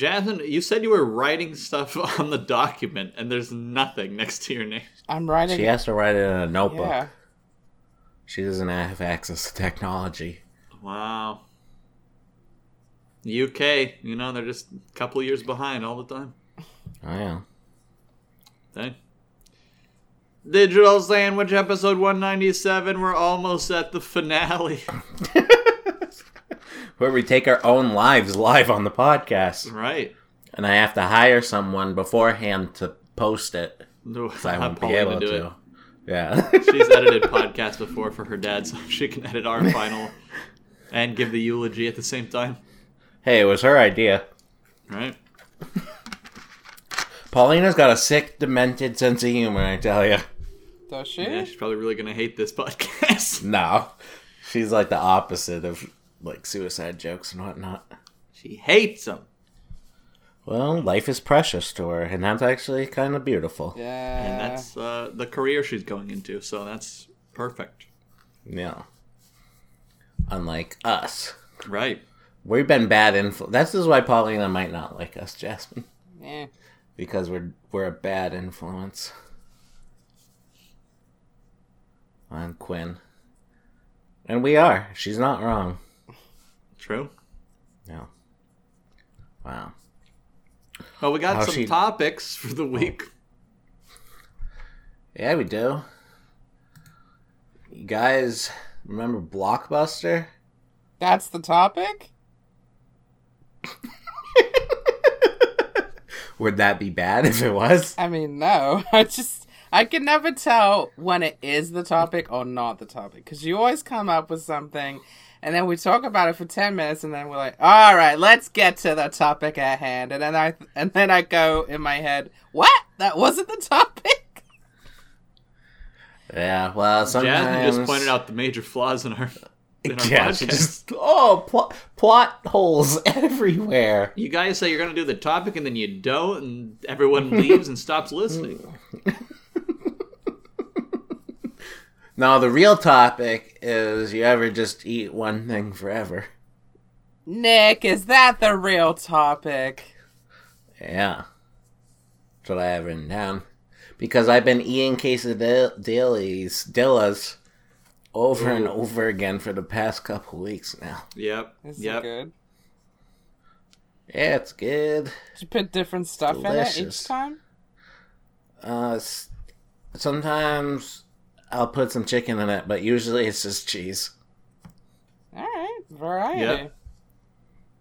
Jasmine, you said you were writing stuff on the document, and there's nothing next to your name. I'm writing. She has to write it in a notebook. yeah. She doesn't have access to technology. Wow. UK, you know, they're just a couple years behind all the time. Oh yeah. Hey. Digital Sandwich episode 197. We're almost at the finale. Where we take our own lives live on the podcast. right. And I have to hire someone beforehand to post it. No, I won't be Paulina able do to. it. Yeah. She's edited podcasts before for her dad, so she can edit our final and give the eulogy at the same time. hey, it was her idea. Right? Paulina's got a sick, demented sense of humor, I tell you. Does she? Yeah, she's probably really gonna hate this podcast. No. She's like the opposite of like suicide jokes and whatnot. She hates them. Well, life is precious to her, and that's actually kind of beautiful. Yeah. And that's uh, the career she's going into, so that's perfect. Yeah. Unlike us. Right. We've been bad influence. This is why Paulina might not like us, Jasmine. Yeah. Because we're we're a bad influence. On Quinn. And we are. She's not wrong. True. Yeah. Wow. Well, we got How some she- topics for the oh. week. Yeah, we do. You guys remember Blockbuster? That's the topic? Would that be bad if it was? I mean, no. I just. I can never tell when it is the topic or not the topic. Because you always come up with something, and then we talk about it for 10 minutes, and then we're like, all right, let's get to the topic at hand. And then I, and then I go in my head, what? That wasn't the topic? Yeah, well, sometimes. Jasmine just pointed out the major flaws in our, in our Yeah, podcast. just. Oh, pl- plot holes everywhere. You guys say you're going to do the topic and then you don't, and everyone leaves and stops listening. No, the real topic is you ever just eat one thing forever? Nick, is that the real topic? Yeah. That's what I have written down. Because I've been eating quesadillas dillas over and over again for the past couple weeks now. Yep. Is yep. it good? Yeah, it's good. Did you put different stuff in it each time? Uh, sometimes I'll put some chicken in it, but usually it's just cheese. All right, variety. Yep.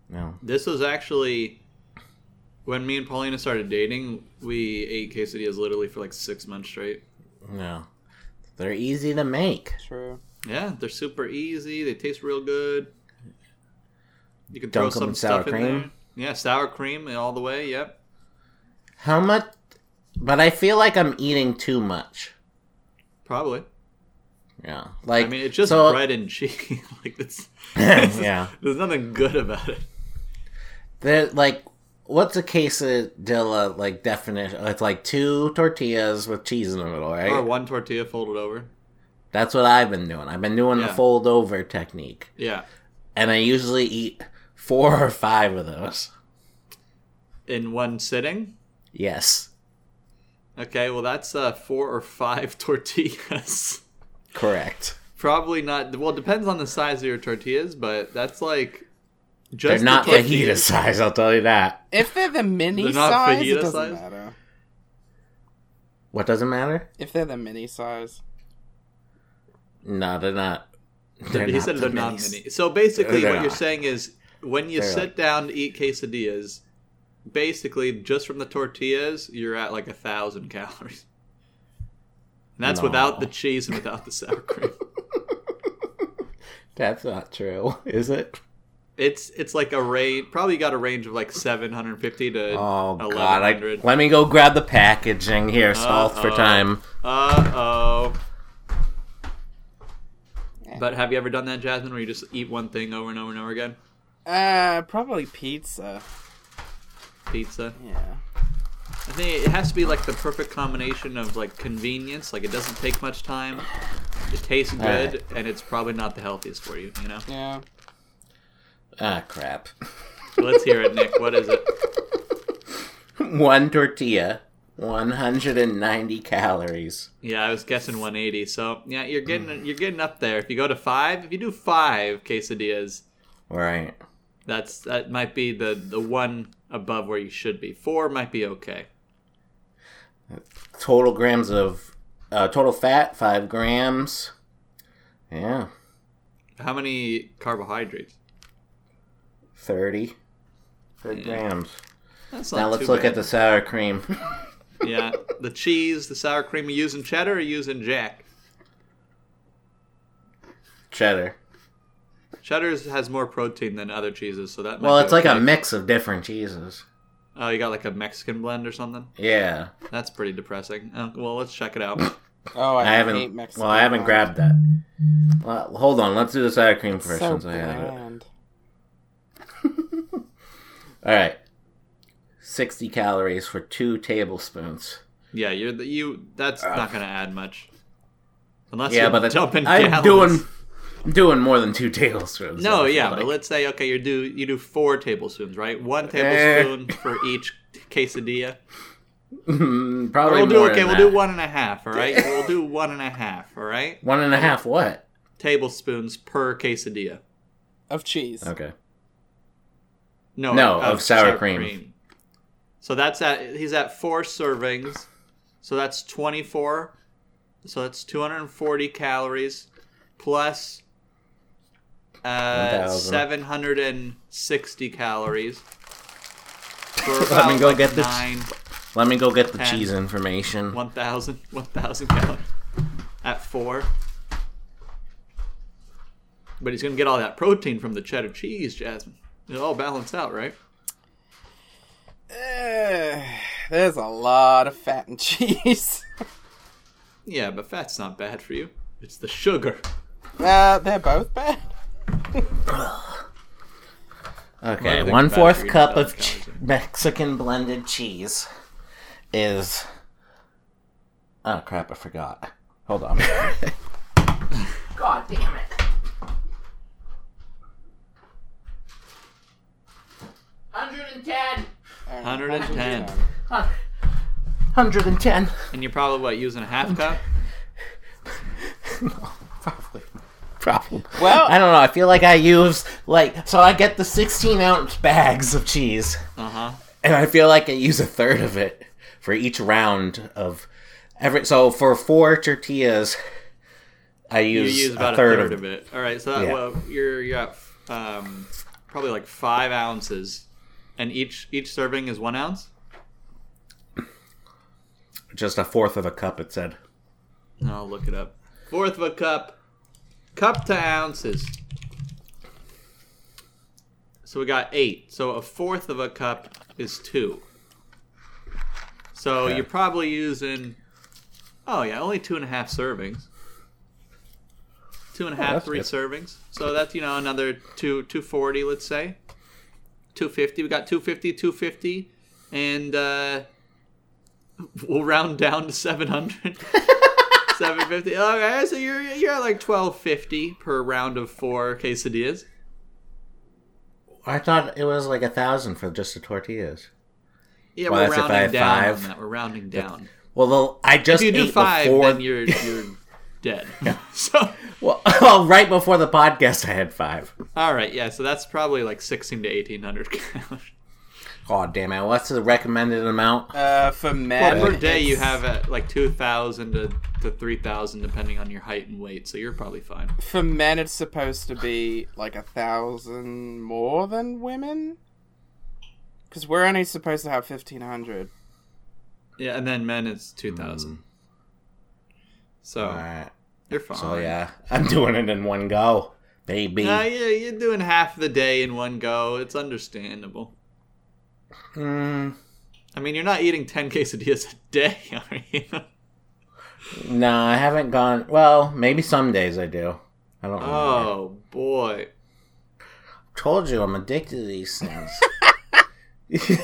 No. This was actually when me and Paulina started dating. We ate quesadillas literally for like six months straight. No. They're easy to make. True. Yeah, they're super easy. They taste real good. You can Dunk throw 'em some in sour stuff in there. Yeah, sour cream all the way. Yep. How much? But I feel like I'm eating too much. Probably. Yeah. Like, I mean, it's just so- bread and cheese. like it's, yeah. there's nothing good about it. They're like, what's a quesadilla like definition? It's like two tortillas with cheese in the middle, right? Or one tortilla folded over. That's what I've been doing. I've been doing the fold over technique, Yeah. and I usually eat four or five of those. In one sitting. Yes, Okay, well that's uh, four or five tortillas. correct. Probably not. Well, it depends on the size of your tortillas, but that's like just They're the not fajita tortillas. size. I'll tell you that. If they're the mini They're not size, it fajita doesn't size? matter. What doesn't matter? If they're the mini size, No, they're not. They're he not said the they're not mini. So basically, They're what you're saying is when you They're sit like- down to eat quesadillas, basically just from the tortillas, you're at like a thousand calories. And that's No. without the cheese and without the sour cream. That's not true, is it? It's it's like a range. Probably got a range of like 750 to Oh god! I, 1100. let me go grab the packaging here. Stall for time. Uh oh. But have you ever done that, Jasmine, where you just eat one thing over and over and over again? uh, probably pizza. Pizza. Yeah. I think it has to be like the perfect combination of like convenience, like it doesn't take much time, it tastes good, Alright. and it's probably not the healthiest for you. You know. Yeah. Ah, crap. Let's hear it, Nick. What is it? one tortilla, 190 calories. Yeah, I was guessing 180. So yeah, you're getting you're getting up there. If you go to five, if you do five quesadillas, Right. that's that might be the the one above where you should be. Four might be okay. Total grams of uh, total fat, five grams. Yeah, How many carbohydrates? 30. 30 Yeah. grams. That's Now let's look bad. at the sour cream. yeah the cheese, the sour cream. Are you using cheddar or using Jack? Cheddar. Cheddar has more protein than other cheeses, so that. Might Well, be it's like a mix of different cheeses. Oh, you got like a Mexican blend or something. Yeah, That's pretty depressing. Uh, well, let's check it out. Oh, I, I haven't. hate Mexican well, I haven't wine. grabbed that. Well, hold on. Let's do the sour cream first So since I have it. bland. All right. 60 calories for two tablespoons. Yeah, you're the, you. That's not gonna add much, unless yeah, you're but dumping I'm gallons. doing I'm doing more than two tablespoons. No, yeah, like. but let's say okay, you do you do four tablespoons, right? One Eh. tablespoon for each quesadilla. Or probably we'll do more okay. than We'll that. do one and a half. All right, we'll do one and a half. All right, One and a half. What? tablespoons per quesadilla. of cheese. Okay. No, No, of sour cream. So that's at he's at four servings. So that's twenty four. So that's two hundred and forty calories plus uh, seven hundred and sixty calories. Let me go like get the- nine, Let me go get the Ten. cheese information. 1,000, 1,000 calories at four. But he's gonna get all that protein from the cheddar cheese, Jasmine. It'll all balance out, right? Eh, there's a lot of fat and cheese. Yeah, but fat's not bad for you. It's the sugar. uh, they're both bad. Okay, Well, I one think fourth battery cup of count ch- as it. Mexican blended cheese is. Oh crap! I forgot. Hold on. God damn it! Hundred and ten. 110. Hundred and ten. And you're probably what using a half cup? Probably. Probably. Well- I don't know. I feel like I use like so. I get the sixteen ounce bags of cheese. Uh huh. and I feel like I use a third of it for each round of every. So for four tortillas, I You use, use about a third, of, it. All right, so that, Yeah. well, you're you're at um, probably like five ounces, and each each serving is one ounce. just a fourth of a cup. It said. I'll look it up. Fourth of a cup, cup to ounces. So we got eight. So a fourth of a cup is two. So Okay. you're probably using. Oh yeah, only two and a half servings. Two and a half, that's three good. servings. So that's you know another two two forty, let's say. Two fifty. We got 250, 250, and uh, we'll round down to seven hundred. 750. Okay, so you're you're at like 1250 per round of four quesadillas. I thought it was like a thousand for just the tortillas. Yeah, Well, we're that's if I rounding have down five. that. We're rounding down. Well, the, I just If you do ate five, before. then you're you're dead. Yeah. So well, oh, right before the podcast, I had five. all right, yeah. So that's probably like 16 to 1800 calories. God damn it! What's the recommended amount? Uh, for Well, men, per day you have at like 2,000 to to 3,000 depending on your height and weight. So you're probably fine. For men, it's supposed to be like a thousand more than women. Because we're only supposed to have fifteen hundred. Yeah, and then men it's 2,000. So All right. you're fine. So yeah, I'm doing it in one go, baby. Nah, yeah, you're doing half the day in one go. It's understandable. Mm, I mean, you're not eating 10 quesadillas a day, are you? No, I haven't gone. Well, maybe some days I do. I don't know. Oh, boy. Told you I'm addicted to these things.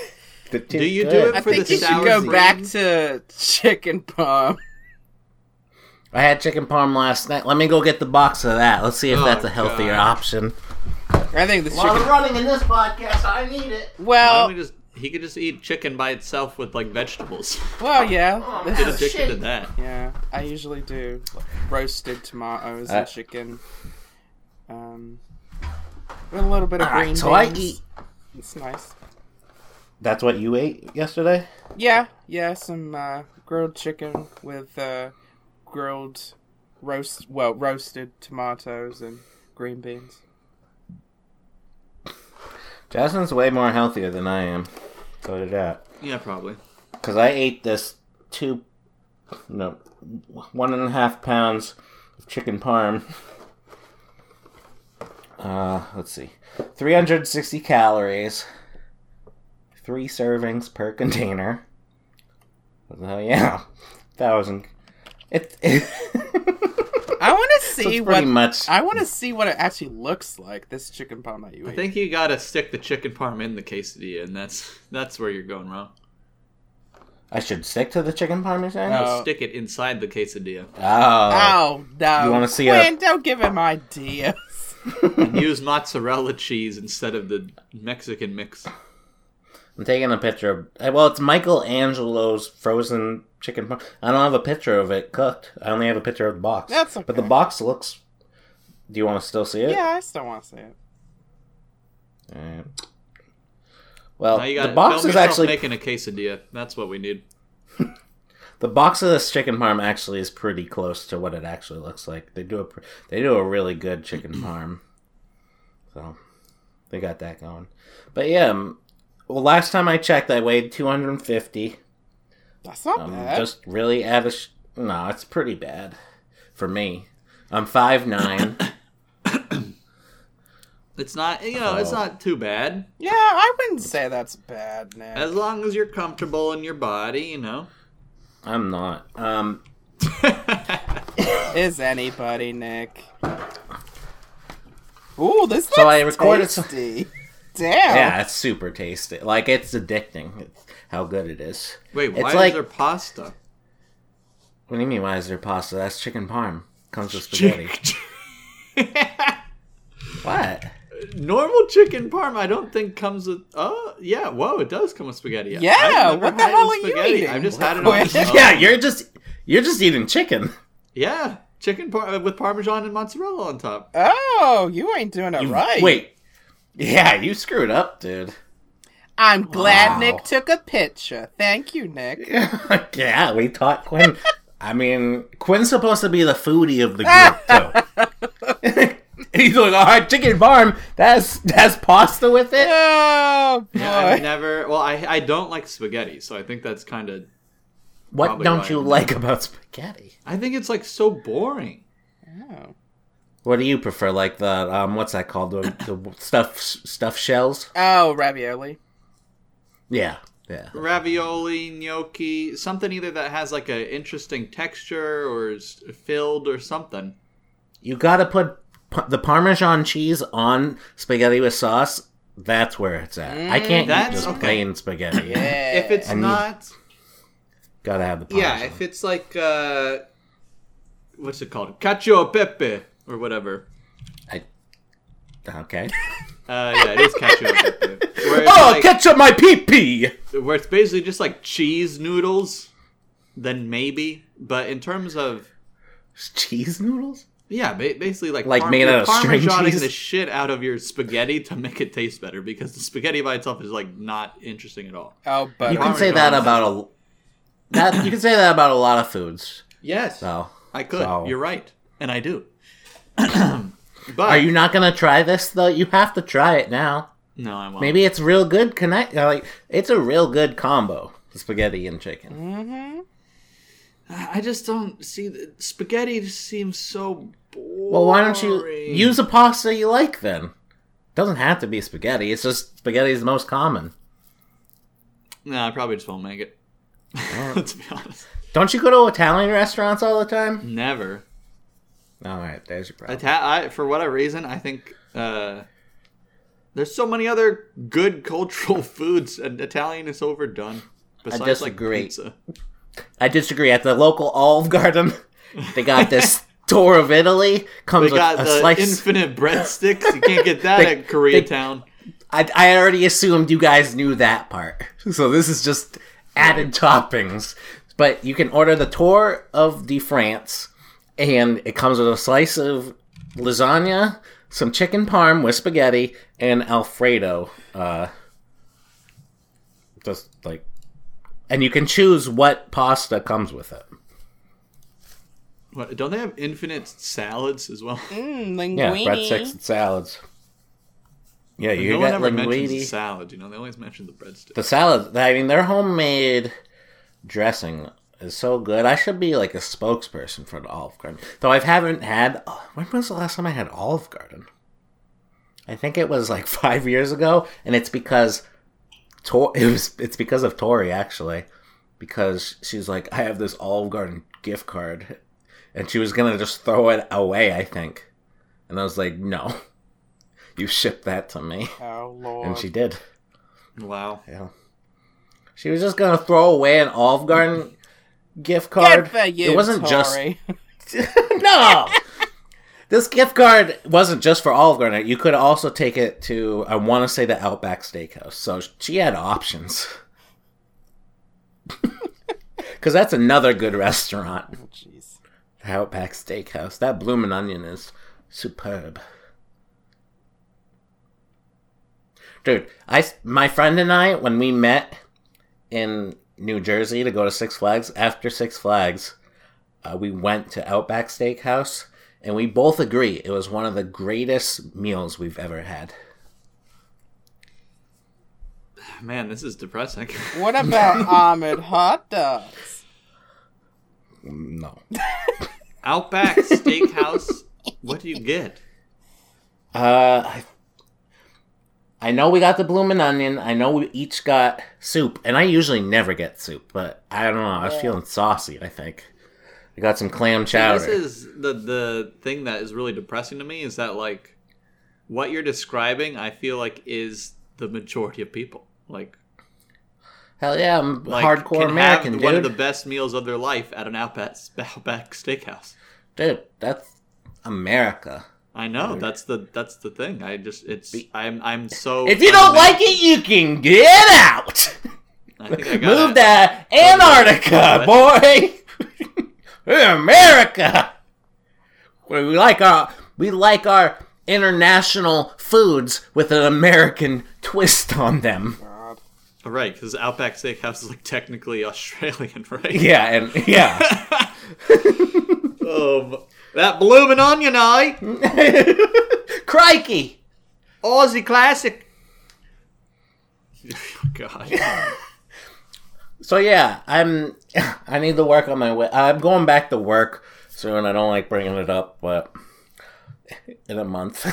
They're Do you do good. it I For think the you should go cream? back to chicken parm. I had chicken parm last night. Let me go get the box of that. Let's see if Oh, that's a healthier God. option. I think the While chicken. we're running in this podcast, I need it. Why Well, don't we just he could just eat chicken by itself with like vegetables. Well, yeah. Get addicted to that. Yeah, I usually do like, roasted tomatoes Uh, and chicken. Um, with a little bit of green Alright, so I eat. It's nice. That's what you ate yesterday. Yeah, yeah, some uh, grilled chicken with uh, grilled roast, well, roasted tomatoes and green beans. Jasmine's way more healthier than I am. So did that. Yeah, probably. Because I ate this two, no, one and a half pounds of chicken parm. Uh, let's see, 360 calories, three servings per container. Oh yeah, thousand. It. it I want to so see it's what pretty much. I want to see what it actually looks like. This chicken parm that you I ate. think you gotta stick the chicken parm in the quesadilla, and that's that's where you're going wrong. I should stick to the chicken parm. You're saying? Oh. Stick it inside the quesadilla. Oh. Oh no! You wanna see a- Don't give him ideas. And use mozzarella cheese instead of the Mexican mix. I'm taking a picture of. uh, Well, it's Michelangelo's frozen chicken parm. I don't have a picture of it cooked. I only have a picture of the box. That's But the box looks. Do you want to still see it? yeah, I still want to see it. Alright. Well, Now you the box is actually making a quesadilla. That's what we need. the box of this chicken parm actually is pretty close to what it actually looks like. They do a they do a really good chicken parm, so they got that going. But yeah, well, last time I checked, I weighed 250. That's not Um, bad. just really at a sh- no, it's pretty bad for me. I'm five nine. It's not, you know, it's Oh. not too bad Yeah, I wouldn't say that's bad, Nick. as long as you're comfortable in your body. You know. I'm not. Um, Is anybody, Nick? Ooh, this So I looks recorded some- tasty. Damn. yeah, it's super tasty. Like it's addicting. It's how good it is. Wait, why It's is like- there pasta? What do you mean? Why is there pasta? That's chicken parm. Comes with spaghetti. what? Normal chicken parm, I don't think comes with. Oh, yeah. Whoa, it does come with spaghetti. Yeah, I've what the hell with are you eating? I've just had it on its yeah, you're just you're just eating chicken. Yeah, chicken par- with parmesan and mozzarella on top. Oh, you ain't doing it You- right. Wait. Yeah, you screwed up, dude. I'm glad Wow. Nick took a picture. Thank you, Nick. yeah, we taught Quinn. I mean, Quinn's supposed to be the foodie of the group too. He's like, all right, chicken parm. That's that's pasta with it. Oh boy. Yeah, I've never. Well, I I don't like spaghetti, so I think that's kind of. What don't you I'm- like about spaghetti? I think it's like so boring. Oh. What do you prefer? Like the um, what's that called? The, the stuff stuff shells. Oh, ravioli. Yeah, yeah. Ravioli, gnocchi, something either that has like an interesting texture or is filled or something. You gotta put p- the Parmesan cheese on spaghetti with sauce. That's where it's at. I can't eat That's just okay. plain spaghetti. Yeah. If it's And you- not, Gotta have the Parmesan. yeah, if it's like uh, what's it called, cacio e pepe or whatever. I okay. Uh, yeah, it is cacio pepe. Where it's, Oh, like, ketchup my pee pee. where it's basically just like cheese noodles, then maybe. But in terms of Cheese noodles. Yeah, ba- basically like Like parm- made you're out of string cheese? the shit out of your spaghetti to make it taste better because the spaghetti by itself is like not interesting at all. oh, but You can say that about a. That you can say that about a lot of foods. Yes, So, I could. so- You're right, and I do. But are you not gonna try this though? You have to try it now. No, I won't. Maybe it's real good. Connect uh, like it's a real good combo. Spaghetti and chicken. Mm-hmm. I just don't see the spaghetti. Just seems so boring. Well, why don't you use a pasta you like then? Doesn't have to be spaghetti. It's just spaghetti is the most common. No, I probably just won't make it. Let's be honest. Don't you go to Italian restaurants all the time? Never. All right, there's your problem. I, for whatever reason, I think uh, there's so many other good cultural foods, and Italian is overdone. Besides, like disagree. pizza. I disagree. At the local Olive Garden, they got this tour of Italy. Comes They got with a the slice. infinite breadsticks. You can't get that They- at Koreatown. I, I already assumed you guys knew that part. So this is just added toppings. But you can order the Tour of de France, and it comes with a slice of lasagna, some chicken parm with spaghetti, and Alfredo. Uh, just like. And you can choose what pasta comes with it. What, don't they have infinite salads as well? Mm, Yeah, linguine. breadsticks and salads. Yeah, you no one got ever mentions linguine. salad. You know, they always mention the breadstick. The salad, I mean, their homemade dressing is so good. I should be like a spokesperson for the Olive Garden. Though I haven't had. Oh, when was the last time I had Olive Garden? I think it was like five years ago, and it's because Tor- it was it's because of Tori actually, because she's like, I have this Olive Garden gift card, and she was gonna just throw it away. I think, and I was like, no, you ship that to me, Oh lord. and she did. Wow. Yeah. She was just gonna throw away an Olive Garden gift card. You, it wasn't Tori. just no. This gift card wasn't just for Olive Garden. You could also take it to I want to say the Outback Steakhouse. So she had options. Because that's another good restaurant. Oh, Jeez. The Outback Steakhouse. That bloomin' onion is superb. Dude, I my friend and I when we met in New Jersey to go to Six Flags after Six Flags, uh, we went to Outback Steakhouse and we both agree it was one of the greatest meals we've ever had. Man, this is depressing. What about armored hot dogs? No. Outback Steakhouse. What do you get? Uh, I, I know we got the bloomin' onion. I know we each got soup, and I usually never get soup, but I don't know. I was feeling saucy. I think we got some clam chowder. This is the the thing that is really depressing to me is that like what you're describing, I feel like is the majority of people. Like, Hell yeah, I'm like hardcore can American, have dude. one of the best meals of their life at an Outback Outback Steakhouse. Dude, that's America. I know that's the that's the thing. I just it's I'm I'm so. If you don't like it, you can get out. I think I got Move it. to Antarctica, boy. We're America. We like our we like our international foods with an American twist on them. Right because Outback Steakhouse is like technically Australian, right? Yeah, and yeah. Um, that bloomin' onion eye, Crikey. Aussie classic. Oh, God. So yeah, I'm I need to work on my way. I'm going back to work soon. I don't like bringing it up, but in a month,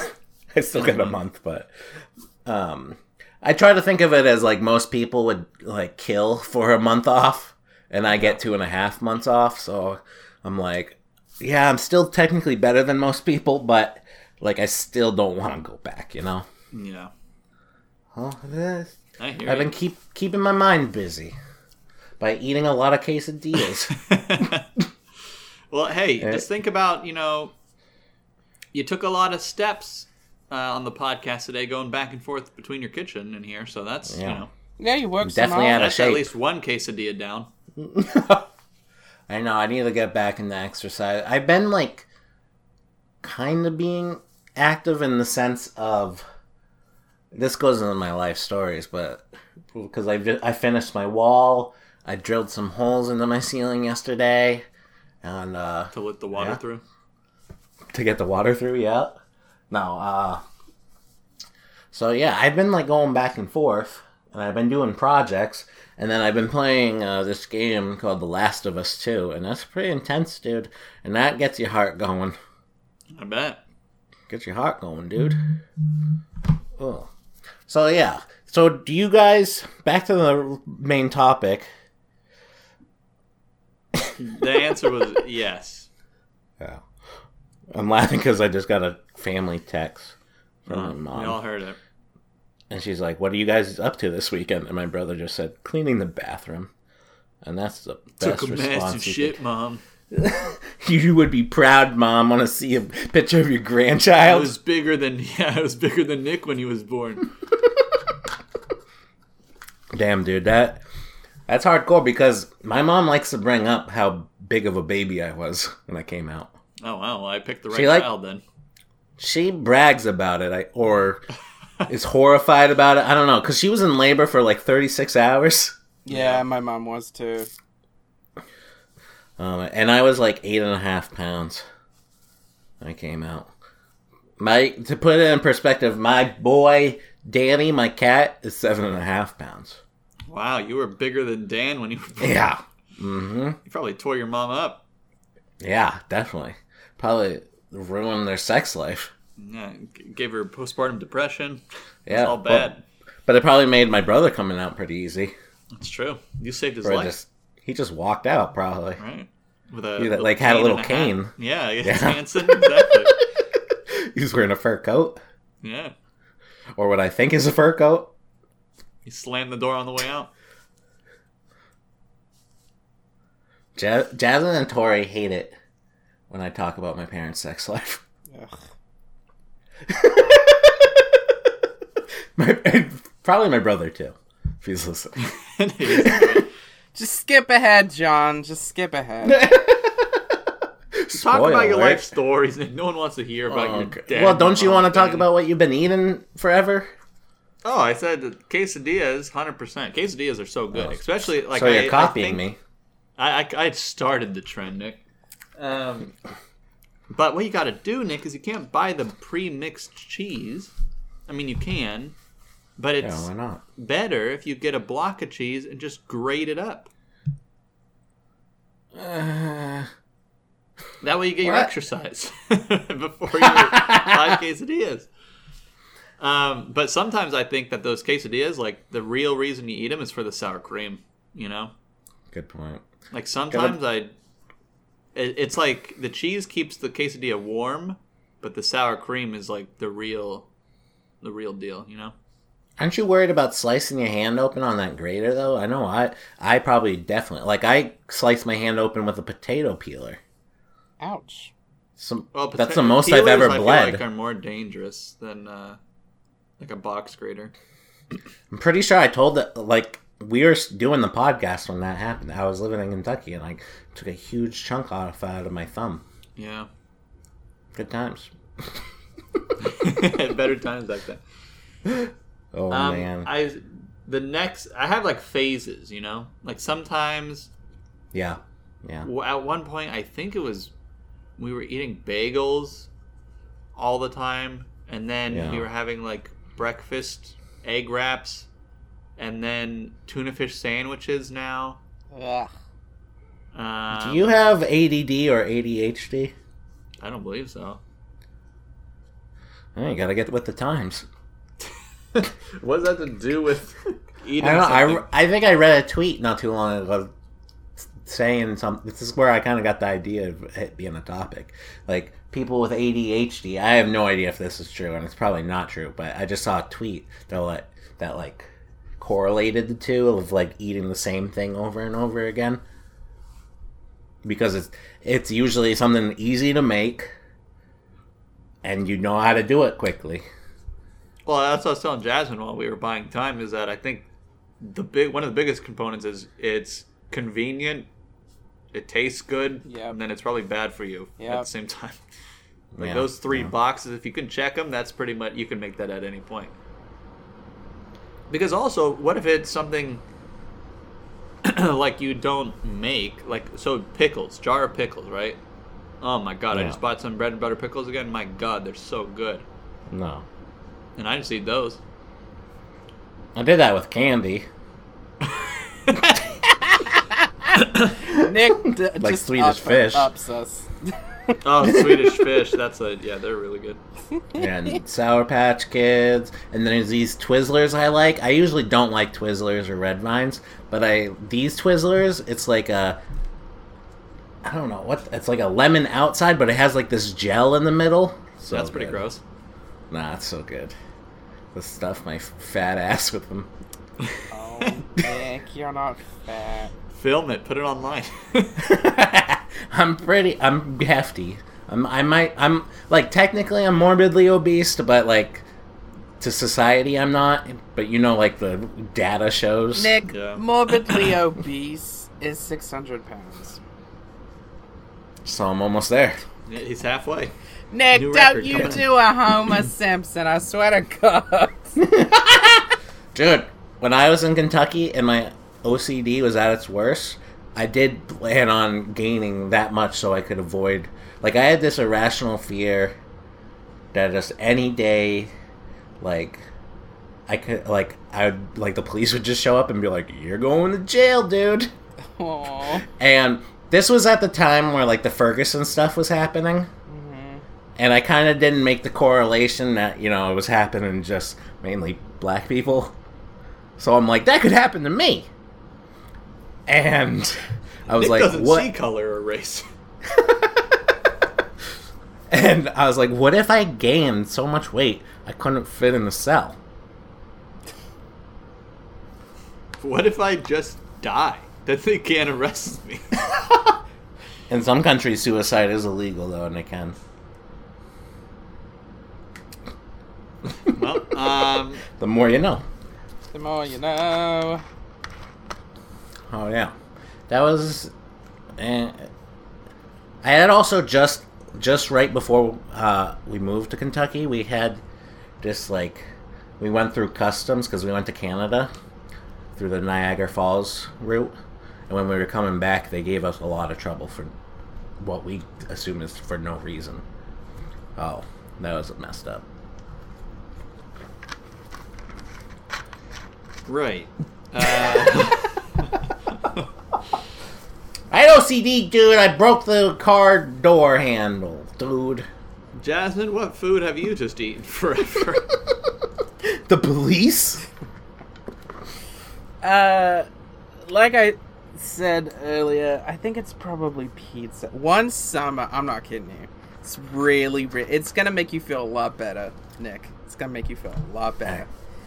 I still got a month. But um, I try to think of it as like most people would like kill for a month off, and I get two and a half months off. So I'm like, yeah, I'm still technically better than most people, but like I still don't want to go back. You know. Yeah, Well, eh, I hear I've you. been keep keeping my mind busy by eating a lot of quesadillas. well, hey, Eh. just think about you know, you took a lot of steps uh, on the podcast today, going back and forth between your kitchen and here. So that's you know, Yeah, you work Definitely some out of that's at least one quesadilla down. I know. I need to get back into exercise. I've been like kind of being active in the sense of this goes into my life stories, but because I I finished my wall, I drilled some holes into my ceiling yesterday, and uh, to let the water Yeah. through. to get the water through. Yeah. No. Uh. So yeah, I've been like going back and forth, and I've been doing projects, and then I've been playing uh, this game called The Last of Us Two, and that's pretty intense, dude. And that gets your heart going. I bet. Gets your heart going, dude. Oh. So yeah. So do you guys back to the main topic? The answer was yes. Yeah. I'm laughing because I just got a family text from Uh, my we mom. all heard it. And she's like, "What are you guys up to this weekend?" And my brother just said, "Cleaning the bathroom." And that's the best Took a response. you shit, mom. You would be proud, mom. Want to see a picture of your grandchild? It was bigger than yeah, it was bigger than Nick when he was born. Damn, dude, that that's hardcore because my mom likes to bring up how big of a baby I was when I came out. Oh wow, well, I picked the right She like- child then. She brags about it, I, or is horrified about it. I don't know, because she was in labor for like 36 hours, Yeah, my mom was too. um, and I was like eight and a half pounds. when I came out. My to put it in perspective, my boy Danny, my cat, is seven and a half pounds. Wow, you were bigger than Dan when you were. Yeah. Mm-hmm. You probably tore your mom up. Yeah, definitely. Probably ruined their sex life. Yeah, gave her postpartum depression. Yeah, it's all but- bad. But it probably made my brother coming out pretty easy. That's true. You saved his Or life, just he just walked out probably. right? With a He, little like, had a little and cane. hat. Yeah, yeah, Yeah. Hanson, exactly. He was wearing a fur coat, Yeah, or what I think is a fur coat. he slammed the door on the way out. Ja- Jasmine and Tori hate it when I talk about my parents' sex life. Ugh. my, and probably my brother too, if he's listening. He doesn't do it. Just skip ahead, John. Just skip ahead. Talk about your life stories, and no one wants to hear about Oh, your okay. dad. Well, don't you want to talk about what you've been eating forever? Oh, I said that quesadillas, hundred percent. Quesadillas are so good, Oh. especially like so I, you're I copying think- me. I, I I started the trend, Nick. Um, but what you got to do, Nick, is you can't buy the pre-mixed cheese. I mean, you can, but Yeah, it's why not? better if you get a block of cheese and just grate it up. Uh, That way you get your exercise before your five quesadillas. Um, but sometimes I think that those quesadillas, like the real reason you eat them is for the sour cream. You know, good point. like sometimes I, it, it's like the cheese keeps the quesadilla warm, but the sour cream is like the real, the real deal. You know. Aren't you worried about slicing your hand open on that grater though? I know I I probably definitely like I sliced my hand open with a potato peeler. Ouch. Some Well, that's the most I've peelers, ever I feel bled. like are more dangerous than uh, like a box grater. I'm pretty sure I told that like we were doing the podcast when that happened. I was living in Kentucky and like took a huge chunk off out of my thumb. Yeah. Good times. Better times like that. Oh Um, man, I the next I have like phases, you know. Like sometimes yeah, yeah. at one point I think it was we were eating bagels all the time, and then Yeah. we were having like breakfast egg wraps, and then tuna fish sandwiches now. Ugh. Um, Do you have ADD or ADHD? I don't believe so. Oh, you gotta get with the times. what does that have to do with eating? I don't know. something? I, I think I read a tweet not too long ago saying something. This is where I kind of got the idea of it being a topic. Like people with ADHD. I have no idea if this is true, and it's probably not true. But I just saw a tweet that like that like correlated the two of like eating the same thing over and over again because it's it's usually something easy to make and you know how to do it quickly. Well, that's what I was telling Jasmine while we were buying time. Is that I think the big one of the biggest components is it's convenient, it tastes good, Yep. and then it's probably bad for you at the same time. Like Yeah, those three yeah. boxes, if you can check them, that's pretty much you can make that at any point. Because also, what if it's something like you don't make, like so pickles, jar of pickles, right? Oh my god, I just bought some bread and butter pickles again. My god, they're so good, No. and I just eat those. I did that with candy. Nick d- Like just Swedish up- fish. ups us. Oh, Swedish fish. That's a yeah. They're really good. and Sour Patch Kids, and then there's these Twizzlers I like. I usually don't like Twizzlers or Red Vines, but I these Twizzlers, it's like a I don't know what it's like a lemon outside, but it has like this gel in the middle. So That's pretty good. gross. Nah, it's so good. The stuff my fat ass with them. Oh, Nick, you're not fat. Film it. Put it online. I'm pretty. I'm hefty. I'm. I might. I'm like technically I'm morbidly obese, but like to society, I'm not. But you know, like the data shows. Nick, Yeah. morbidly obese is 600 pounds. So I'm almost there. He's halfway. Nick, New don't you coming. do a Homer Simpson, I swear to God. Dude, when I was in Kentucky and my OCD was at its worst, I did plan on gaining that much so I could avoid. Like, I had this irrational fear that just any day, like, I could, like, I would, like, the police would just show up and be like, you're going to jail, dude. Aww. And this was at the time where, like, the Ferguson stuff was happening. Mm-hmm. And I kind of didn't make the correlation that, you know, it was happening just mainly black people. So I'm like, that could happen to me. And I was Nick like, doesn't what? see color or race. And I was like, what if I gained so much weight I couldn't fit in the cell? What if I just die? Then they can't arrest me. In some countries, suicide is illegal, though, and they can. well, um, The more you know. The more you know. Oh yeah, that was. Uh, I had also just just right before uh, we moved to Kentucky, we had just like we went through customs because we went to Canada through the Niagara Falls route, and when we were coming back, they gave us a lot of trouble for what we assume is for no reason. Oh, that was messed up. right. Uh, I had OCD, dude. I broke the car door handle, dude. Jasmine, what food have you just eaten forever? The police? Uh, like I said earlier, I think it's probably pizza. One summer, I'm not kidding you. It's really, re- it's gonna make you feel a lot better, Nick. It's gonna make you feel a lot better.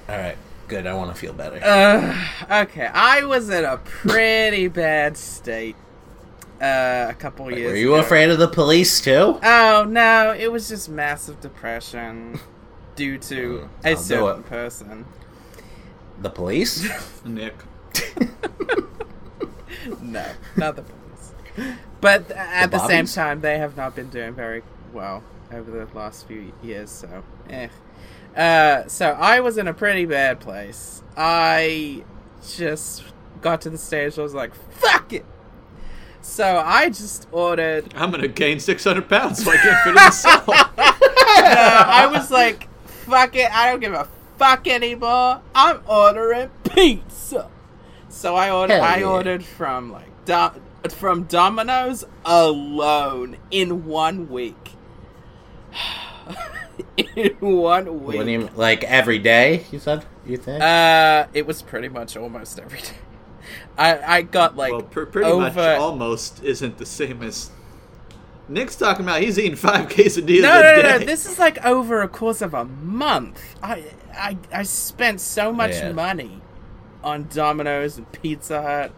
All right, good. I want to feel better. Uh, okay, I was in a pretty bad state uh, a couple years. Were you ago. afraid of the police too? Oh no, it was just massive depression due to Mm, a I'll certain person. The police? Nick. No, not the police. But at The the, same time, they have not been doing very well over the last few years. So, eh. Uh, so I was in a pretty bad place. I just got to the stage. I was like, "Fuck it." So I just ordered. I'm gonna gain 600 pounds so I can't fit in the cell. Uh, I was like, "Fuck it! I don't give a fuck anymore. I'm ordering pizza." So I ordered. Hell I ordered from like Do- from Domino's alone in one week. in one week. What do you like every day? You said you think? Uh, it was pretty much almost every day. I I got like well, pr- pretty over. much almost isn't the same as. Nick's talking about he's eating five quesadillas no, a no, no, day. no. This is like over a course of a month. I I I spent so much Yeah. money on Domino's and Pizza Hut.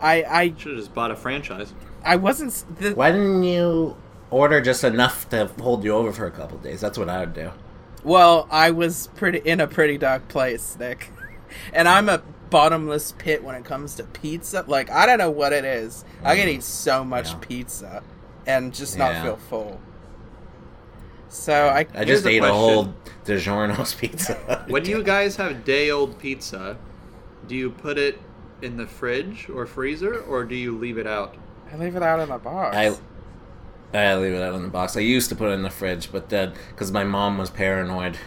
I I Should have just bought a franchise. I wasn't. s- The, Why didn't you order just enough to hold you over for a couple days? That's what I would do. Well, I was pretty in a pretty dark place, Nick, and I'm a bottomless pit when it comes to pizza. Like I don't know what it is. I can mm. eat so much Yeah. pizza and just not Yeah. feel full. So I I just a ate a question. whole DiGiorno's pizza. When you guys have day old pizza, do you put it in the fridge or freezer, or do you leave it out? I leave it out in the box. I I leave it out in the box. I used to put it in the fridge, but then because my mom was paranoid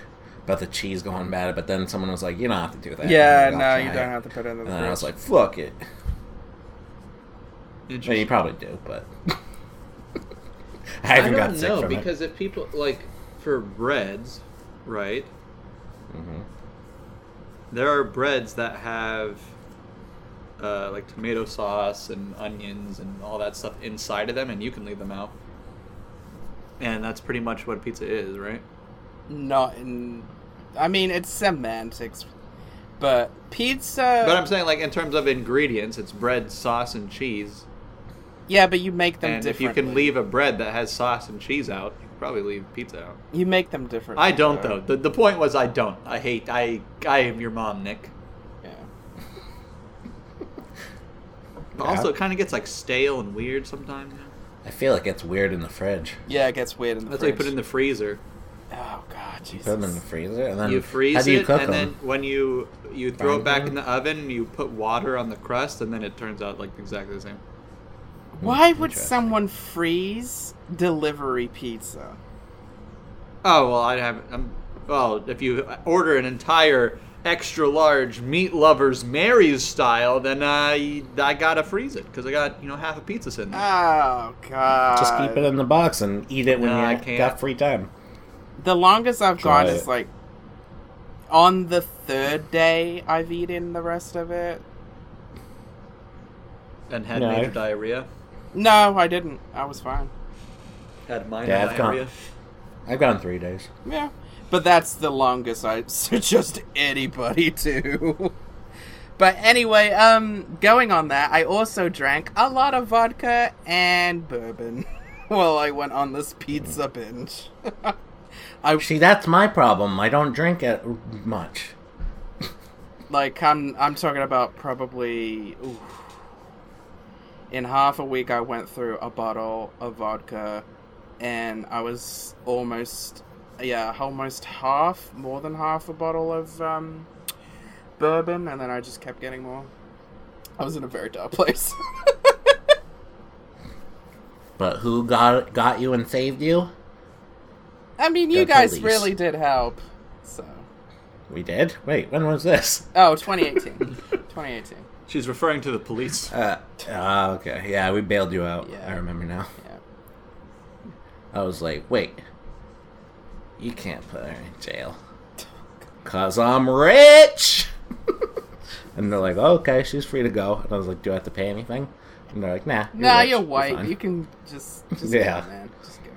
about the cheese going bad, but then someone was like, "You don't have to do that." yeah, no, you don't it." have to put it in the And fridge. then I was like, "Fuck it." Well, you probably do, but I I haven't don't got sick know from because if people like for breads, right? it. hmm There are breads that have uh, like tomato sauce and onions and all that stuff inside of them, and you can leave them out. And that's pretty much what pizza is, right? not in. I mean, it's semantics, but pizza. But I'm saying, like in terms of ingredients, it's bread, sauce, and cheese. yeah, but you make them different. and if you can leave a bread that has sauce and cheese out, you probably leave pizza out. You make them different. I don't though. The, the point was I don't. I hate. I I am your mom, Nick. Yeah. But also, it kind of gets like stale and weird sometimes. I feel like it's weird in the fridge. Yeah, it gets weird in the fridge. That's why you put it in the freezer. Oh god, Jesus. Put them in the freezer and then You freeze how do you it, cook and them? then when you you throw Frying it back pan? in the oven, you put water on the crust, and then it turns out like exactly the same. Why would Interesting. someone freeze delivery pizza? Oh well, I haven't. Um, well, if you order an entire extra large meat lovers Mary's style, then I y- I gotta freeze it because I got you know half a pizza sitting there. Oh god. Just keep it in the box and eat it when No, I you can't. got free time. The longest I've Try gone it. is like on the third day I've eaten the rest of it. and had No. major diarrhea. No, I didn't. I was fine. Had minor Yeah, I've gone- diarrhea. I've gone three days. Yeah. But that's the longest I suggest anybody to. but anyway, um going on that, I also drank a lot of vodka and bourbon while I went on this pizza binge. I See, that's my problem. I don't drink it much. like I'm I'm talking about probably ooh, in half a week I went through a bottle of vodka and I was almost yeah, almost half, more than half a bottle of um bourbon and then I just kept getting more. I was in a very dark place. But who got got you and saved you? I mean, you The guys police. really did help. So, We did. Wait, when was this? oh, 2018. 2018. She's referring to the police. Uh, uh, okay. Yeah, we bailed you out. Yeah. I remember now. Yeah. I was like, wait, you can't put her in jail. Cause I'm rich! and they're like, oh, okay, she's free to go. And I was like, do I have to pay anything? And they're like, nah. You're Nah, rich. you're white. fine." You can just just Yeah. go, man. Just go.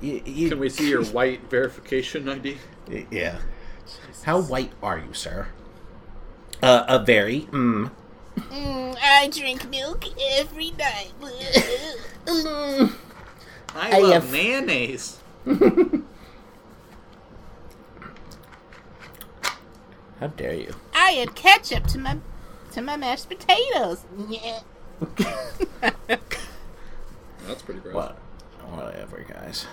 You- you- Can we see your white verification ID? Yeah. How white are you, sir? Uh, a very, mm. Mm, I drink milk every night. mm. I, I love have- mayonnaise. How dare you? I add ketchup to my to my mashed potatoes. Yeah. That's pretty gross. What? Whatever, guys.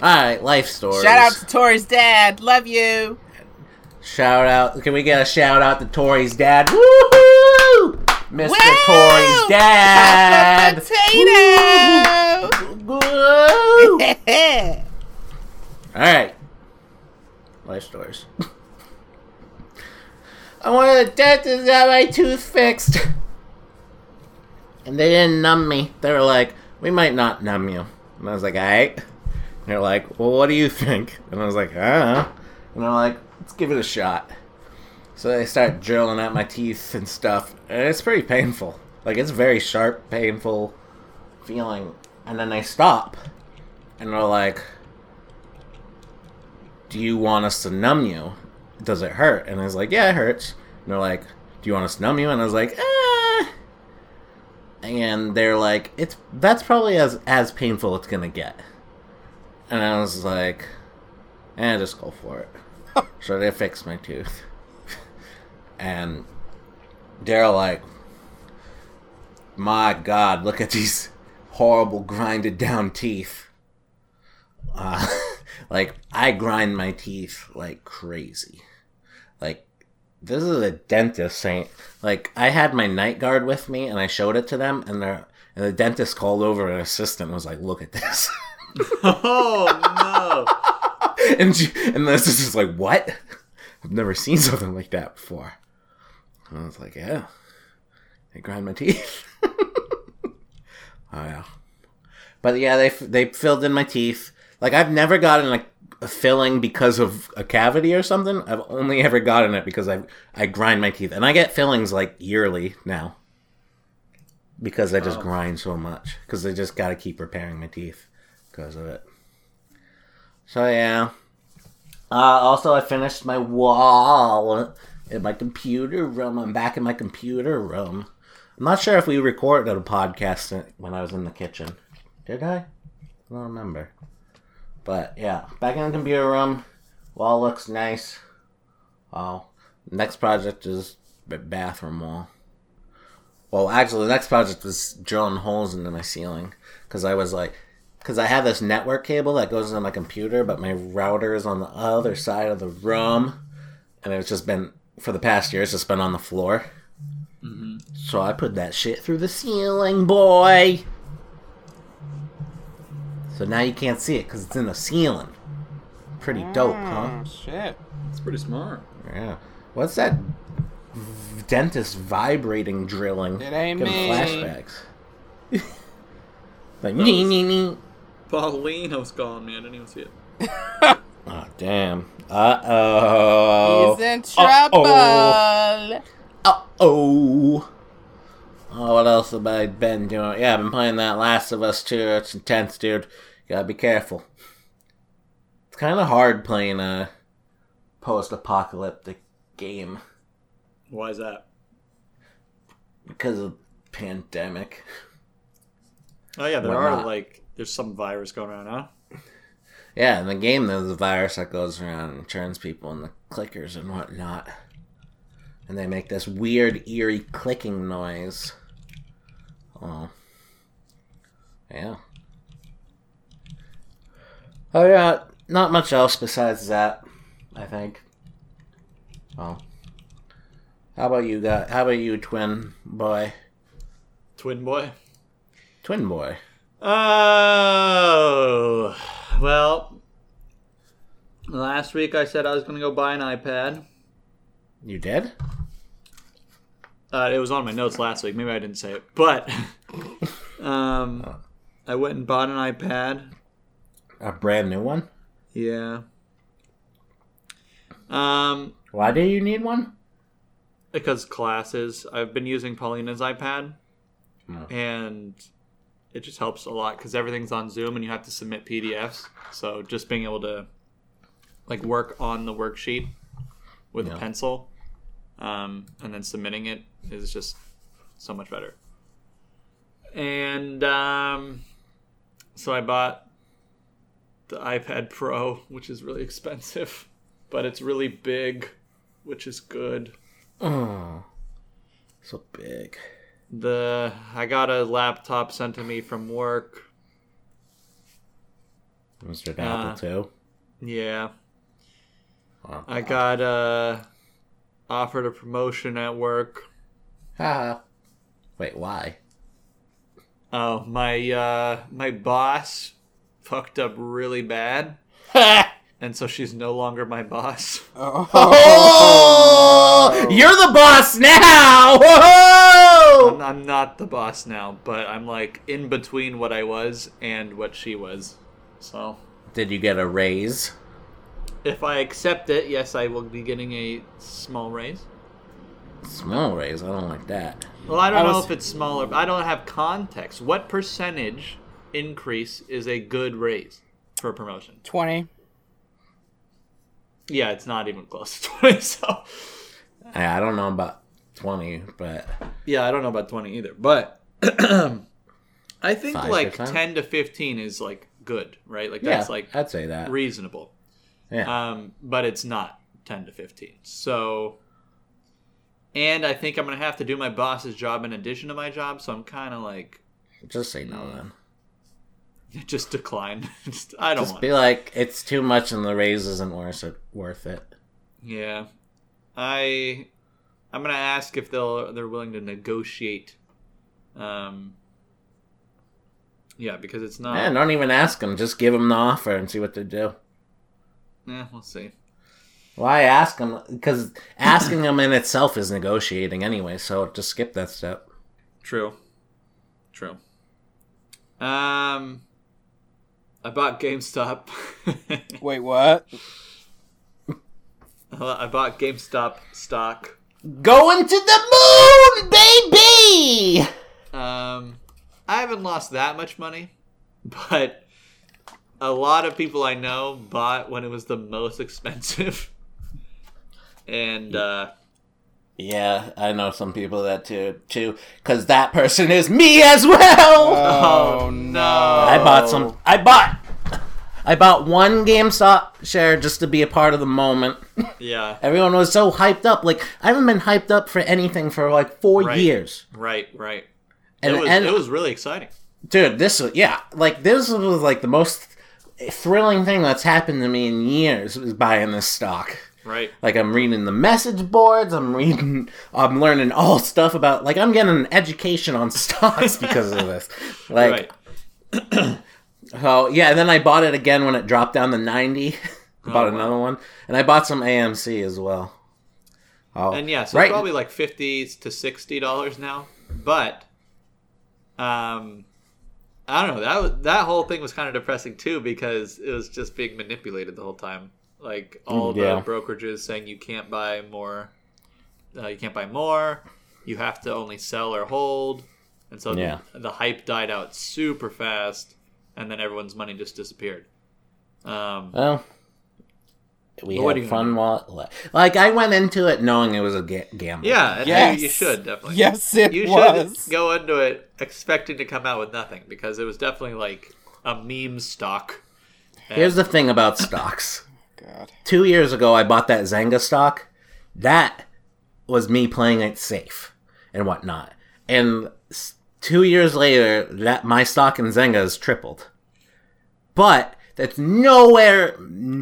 Alright, life stories. Shout out to Tori's dad. Love you. Shout out. Can we get a shout out to Tori's dad? Woohoo! Mr. Woo! Tori's dad! Potato. Woo! Alright. Life stories. I wanted the dentist to have my tooth fixed. And they didn't numb me. They were like, we might not numb you. And I was like, alright. And they're like, well, what do you think? And I was like, I don't know. And they're like, let's give it a shot. So they start drilling at my teeth and stuff. And it's pretty painful. Like, it's very sharp, painful feeling. And then they stop. And they're like, do you want us to numb you? Does it hurt? And I was like, yeah, it hurts. And they're like, do you want us to numb you? And I was like, ah. And they're like, it's that's probably as as painful it's gonna get. And I was like, eh, just go for it. so they fixed my tooth. and they're like, my God, look at these horrible grinded down teeth. Uh, like I grind my teeth like crazy. Like this is a dentist saying like I had my night guard with me and I showed it to them and they and the dentist called over an assistant and was like, "Look at this." Oh no! and she, and the assistant's like, "What? I've never seen something like that before." And I was like, "Yeah, I grind my teeth." oh yeah, but yeah, they they filled in my teeth. Like I've never gotten like a filling because of a cavity or something. I've only ever gotten it because I I grind my teeth, and I get fillings like yearly now because I just grind so much. Because I just got to keep repairing my teeth because of it. So yeah. Uh, also, I finished my wall in my computer room. I'm back in my computer room. I'm not sure if we recorded a podcast when I was in the kitchen. Did I? I don't remember. But yeah, back in the computer room. Wall looks nice. Oh, next project is bathroom wall. Well, actually, the next project was drilling holes into my ceiling because I was like, because I have this network cable that goes into my computer, but my router is on the other side of the room, and it's just been for the past years it's been on the floor. Mm-hmm. So I put that shit through the ceiling, boy. So now you can't see it because it's in the ceiling. Pretty mm, dope, huh? Oh, shit. It's pretty smart. Yeah. What's that v- dentist vibrating drilling? It ain't Giving me. flashbacks. like, nee, nee, nee. Pauline was calling me. I didn't even see it. Oh, damn. Uh oh. He's in trouble. Uh oh. Oh, what else have I been doing? Yeah, I've been playing that Last of Us 2. It's intense, dude. You gotta be careful. It's kind of hard playing a post apocalyptic game Why is that? because of pandemic. Oh yeah, there Why are not? like there's some virus going around, huh? Yeah, in the game, there's a virus that goes around and turns people into clickers and whatnot. And they make this weird, eerie clicking noise. Oh. Yeah. Oh, yeah, not much else besides that, I think. Well. How about you, guy? How about you, twin boy? Twin boy. Twin boy. Oh well. Last week I said I was gonna go buy an iPad. You did? Uh, it was on my notes last week. Maybe I didn't say it, but um, I went and bought an iPad. A brand new one? Yeah. Um, Why do you need one? because classes. I've been using Paulina's iPad, Oh. and it just helps a lot because everything's on Zoom and you have to submit PDFs. So just being able to like work on the worksheet with Yeah. a pencil, um, and then submitting it is just so much better. And um, so I bought the iPad Pro, which is really expensive, but it's really big, which is good. Oh, so big. The I got a laptop sent to me from work. Mr. Uh, Apple too. Yeah, Oh, I got uh offered a promotion at work. Haha. Wait, why? Oh, my uh my boss fucked up really bad, and so she's no longer my boss. Oh, you're the boss now. Whoa! I'm, I'm not the boss now, but I'm like in between what I was and what she was. So Did you get a raise? if I accept it, yes, I will be getting a small raise. Small raise. I don't like that. Well, I don't I know was- if it's smaller. I don't have context. What percentage increase is a good raise for a promotion? 20. Yeah, it's not even close to 20. So, I, I don't know about twenty, but yeah, I don't know about 20 either. But I think Five like 10 to 15 is like good, right? Like yeah, that's like I'd say that. reasonable. yeah. Um, but it's not 10 to 15. So, and I think I'm going to have to do my boss's job in addition to my job. So I'm kind of like, Just say no then. just decline. Just- I don't Just be like, it's too much, and the raise isn't worth it. Worth it. Yeah, I I'm gonna ask if they'll they're willing to negotiate. Um, yeah, because it's not. Man, don't even ask them. Just give them the offer and see what they do. Yeah, we'll see. Why ask them? Because asking them in itself is negotiating anyway. So just skip that step. True. True. Um, I bought GameStop. Wait, what? I bought GameStop stock. Going to the moon, baby. Um, I haven't lost that much money, but a lot of people I know bought when it was the most expensive, and uh, Yeah, I know some people that too, too, because that person is me as well. Oh, no! I bought some. I bought. I bought one GameStop share just to be a part of the moment. Yeah. Everyone was so hyped up. Like I haven't been hyped up for anything for like four Right. years, Right. Right. and it was and it was really exciting. dude, this was yeah, like this was like the most thrilling thing that's happened to me in years was buying this stock. Right. Like I'm reading the message boards, I'm reading, I'm learning all stuff about. Like I'm getting an education on stocks because of this. Like, right. oh yeah, and then I bought it again when it dropped down to ninety. bought Oh, wow. another one, and I bought some AMC as well. Oh, And yeah, so right. it's probably like fifty to sixty dollars now. But um I don't know, that was, that whole thing was kind of depressing too because it was just being manipulated the whole time. Like all Mm, yeah. the brokerages saying you can't buy more uh, you can't buy more, you have to only sell or hold. And so Yeah. the, the hype died out super fast and then everyone's money just disappeared. Um Well, we had fun while it like I went into it knowing it was a ga- gamble. yeah, and Yes. you, you should definitely. Yes, it you was. should go into it expecting to come out with nothing because it was definitely like a meme stock. And- Here's the thing about stocks. God. Two years ago, I bought that Zynga stock. That was me playing it safe and whatnot. And s- two years later, that my stock in Zynga has tripled. But that's nowhere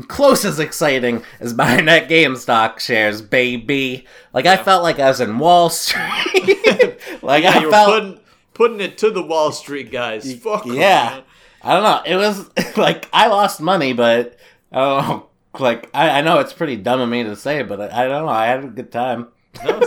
close as exciting as buying that GameStop shares, baby. Like I felt like I was in Wall Street. like yeah, I you were felt putting putting it to the Wall Street guys. Fuck yeah. I don't know. It was like I lost money, but I don't know. Like I, I know it's pretty dumb of me to say, but I, I don't know. I had a good time. No.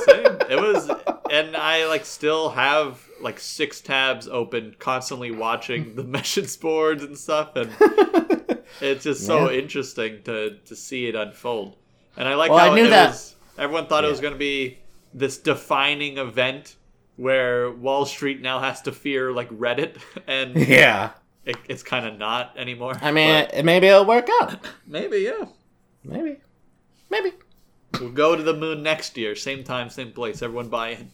It was, and I like still have like six tabs open, constantly watching the message boards and stuff, and it's just so Yeah. interesting to to see it unfold. And I like Well, how I knew it that- was. Everyone thought it was going to be this defining event where Wall Street now has to fear like Reddit, and Yeah. it, it's kind of not anymore. I mean, it, maybe it'll work out. maybe yeah. Maybe. Maybe. We'll go to the moon next year, same time, same place. Everyone buy in.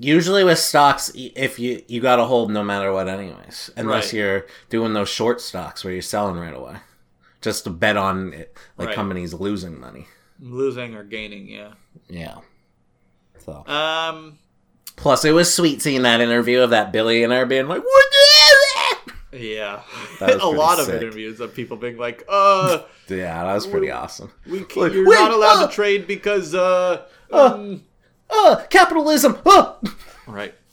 Usually with stocks, if you you got to hold no matter what, anyways, unless Right. you're doing those short stocks where you're selling right away, just to bet on it, like Right. companies losing money. Losing or gaining, yeah. Yeah. So Um, plus, it was sweet seeing that interview of that billionaire being like, "What?" The-" yeah. A lot of interviews of people being like, "Uh, Yeah, that was pretty awesome. we can't, Like, you're wait, not allowed uh, to trade because uh, um, Uh, capitalism. Uh. right."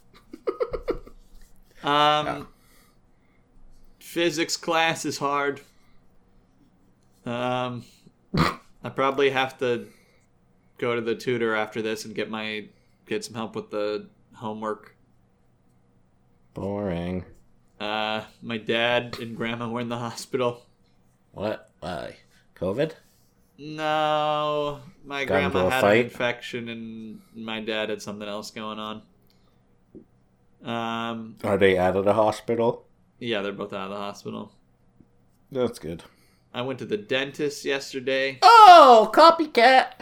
Um, physics class is hard. Um, I probably have to go to the tutor after this and get my get some help with the homework. Boring. Uh, my dad and grandma were in the hospital. What? Why? COVID? No, my Got grandma had fight? an infection, and my dad had something else going on. Um, Are they out of the hospital? yeah, they're both out of the hospital. That's good. I went to the dentist yesterday, Oh, copycat.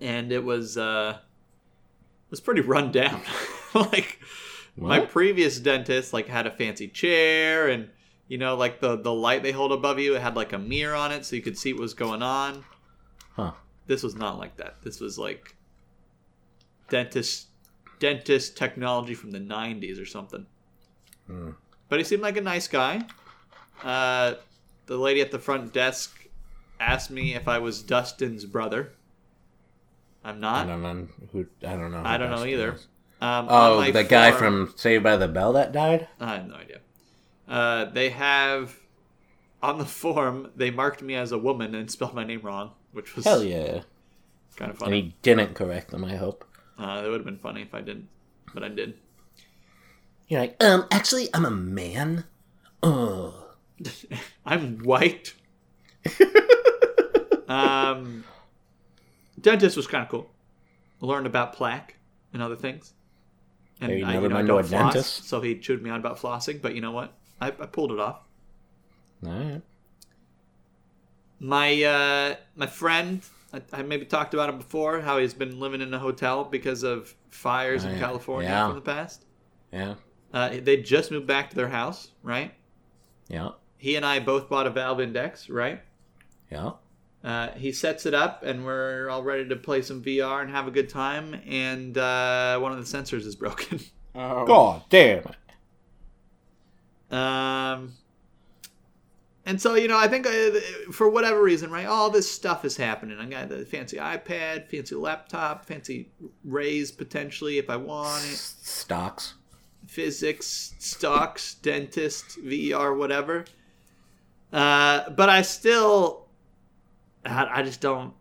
and it was uh, it was pretty run down. like my previous dentist, like had a fancy chair, and you know, like the the light they hold above you, it had like a mirror on it, so you could see what was going on. Huh. this was not like that. This was like dentist dentist technology from the 90s or something. Hmm. But he seemed like a nice guy. Uh, the lady at the front desk asked me if I was Dustin's brother. I'm not. I don't know who. I don't know. I don't know either. is. Um, Oh, the guy from Saved by the Bell that died. I have no idea. Uh, they have on the form they marked me as a woman and spelled my name wrong, which was Hell yeah! kind of funny. And he didn't correct them. I hope. Uh, that would have been funny if I didn't, but I did. You're like, um, actually, I'm a man. Ugh. I'm white. um, dentist was kind of cool. Learned about plaque and other things. And you I, never know, I don't floss, dentist? so he chewed me out about flossing. But you know what? I, I pulled it off. All right. My uh, my friend I, I maybe talked about him before. How he's been living in a hotel because of fires Oh, in yeah. California Yeah. from the past. Yeah. Uh, they just moved back to their house, right? Yeah. He and I both bought a Valve Index, right? Yeah. Uh, he sets it up, and we're all ready to play some VR and have a good time. And uh, one of the sensors is broken. Oh. God damn it. Um, and so you know, I think uh, for whatever reason, right, all this stuff is happening. I got the fancy iPad, fancy laptop, fancy raise potentially if I want it. Stocks. Physics, stocks, dentist, VR, whatever. Uh, but I still, I, I just don't.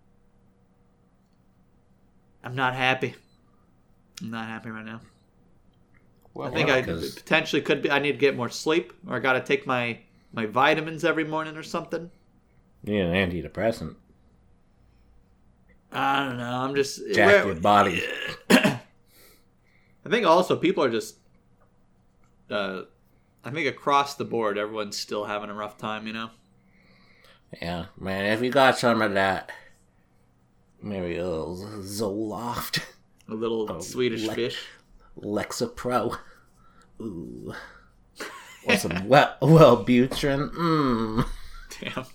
I'm not happy. I'm not happy right now. Well, I think I I 'cause- potentially could be. I need to get more sleep, or I got to take my my vitamins every morning or something. You need an antidepressant. I don't know. I'm just Jack your body. I think also people are just. Uh, I think across the board, everyone's still having a rough time. You know. Yeah, man. If you got some of that, maybe a little Zoloft, A little Oh, Swedish le- fish. Lexapro. Ooh. Or some well, Wellbutrin. Mmm. Damn.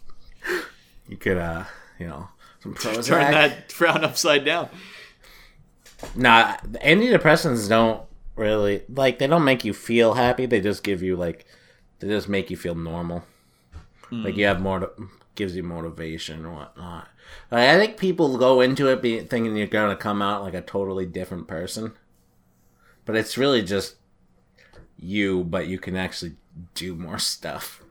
You could, uh, you know, some Prozac. Turn that frown upside down. Nah, antidepressants don't really like. They don't make you feel happy. They just give you like, they just make you feel normal. Like you have more, gives you motivation or whatnot. Like, I think people go into it be, thinking you're gonna come out like a totally different person, but it's really just you. But you can actually do more stuff.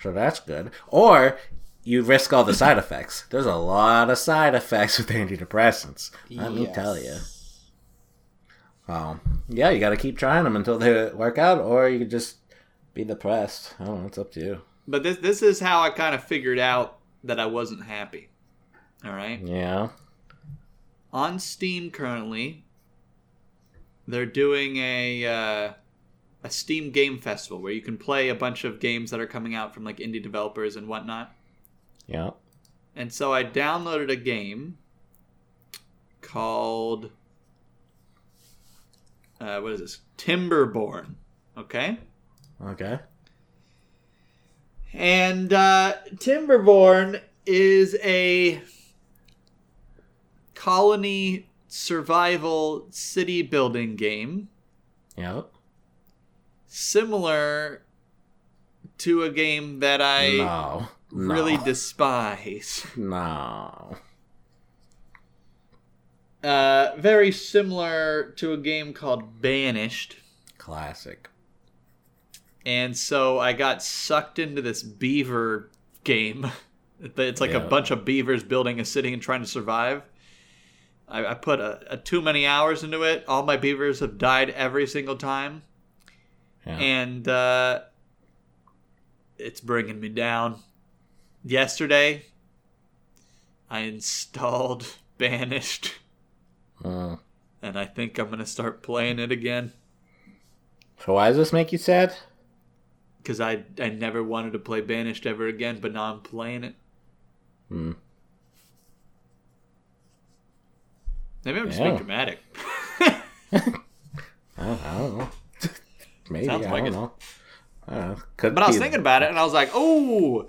So that's good. Or you risk all the side effects. There's a lot of side effects with antidepressants. Let me tell you. Um, yeah, you got to keep trying them until they work out, or you could just be depressed. I don't know. It's up to you. But this this is how I kind of figured out that I wasn't happy. All right. Yeah. on Steam currently, they're doing a uh, a Steam Game Festival where you can play a bunch of games that are coming out from like indie developers and whatnot. Yeah. And so I downloaded a game called uh, what is this? Timberborn. Okay. Okay. And uh, Timberborn is a colony survival city building game Yeah. similar to a game that I no. No. really despise. no. Uh, very similar to a game called Banished. Classic. And so I got sucked into this beaver game. It's like a bunch of beavers building a city and trying to survive. I, I put a, a too many hours into it. All my beavers have died every single time. Yeah. and uh, it's bringing me down. Yesterday, I installed Banished, Mm. and I think I'm gonna start playing it again So why does this make you sad? Because I I never wanted to play Banished ever again, but now I'm playing it. Hmm. Maybe I'm just Yeah. being dramatic. I don't, I don't know. Maybe Sounds I like don't it. know. I don't know. Could But I was thinking about it, and I was like, oh,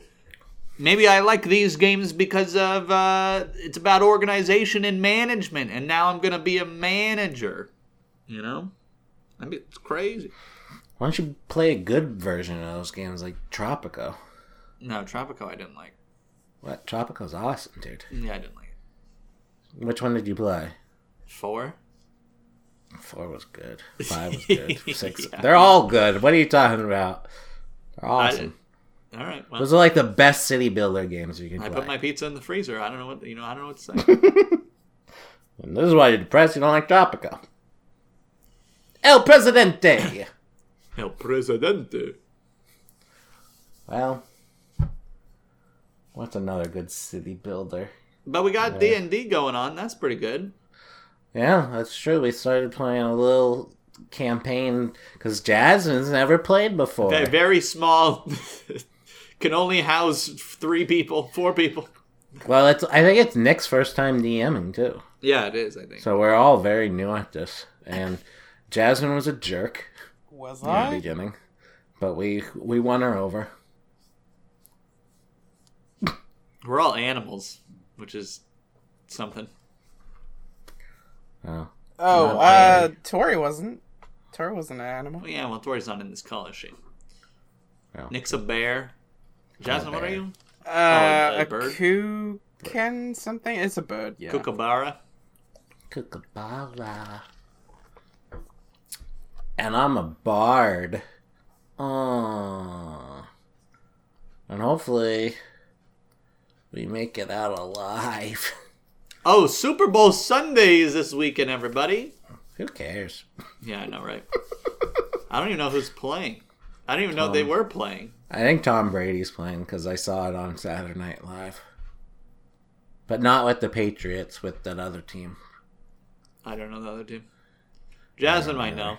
maybe I like these games because of uh, it's about organization and management, and now I'm gonna be a manager. You know, I mean, it's crazy. Why don't you play a good version of those games like Tropico? No, Tropico, I didn't like. What? Tropico's awesome, dude. Yeah, I didn't like it. Which one did you play? Four. Four was good. Five was good. Six. Yeah. They're all good. What are you talking about? They're awesome. All right. Well, Those are like the best city builder games you can I play. put my pizza in the freezer. I don't know what you know. I don't know what to say. This is why you're depressed. You don't like Tropico. El Presidente. El Presidente. well, what's another good city builder? But we got D and D going on. That's pretty good. Yeah, that's true. We started playing a little campaign because Jasmine's never played before. Very, very small can only house three people, four people. Well, it's I think it's Nick's first time DMing too. Yeah, it is. I think. So we're all very new at this. And Jasmine was a jerk Was in the beginning. But we we won her over. We're all animals, which is something. Oh. Oh, Not uh, really. Tori wasn't. Tori wasn't an animal. Well, yeah, well, Tori's not in this color shape. Yeah. Nick's a bear. Jasmine, what are you? Uh, a a bird? kukan something. It's a bird. Yeah. Kookaburra. Kookaburra. And I'm a bard. Oh. And hopefully we make it out alive. Oh, Super Bowl Sunday is this weekend, everybody. Who cares? Yeah, I know, right? I don't even know who's playing. I didn't even know they were playing. I think Tom Brady's playing because I saw it on Saturday Night Live. But not with the Patriots, with that other team. I don't know the other team. Jasmine might know.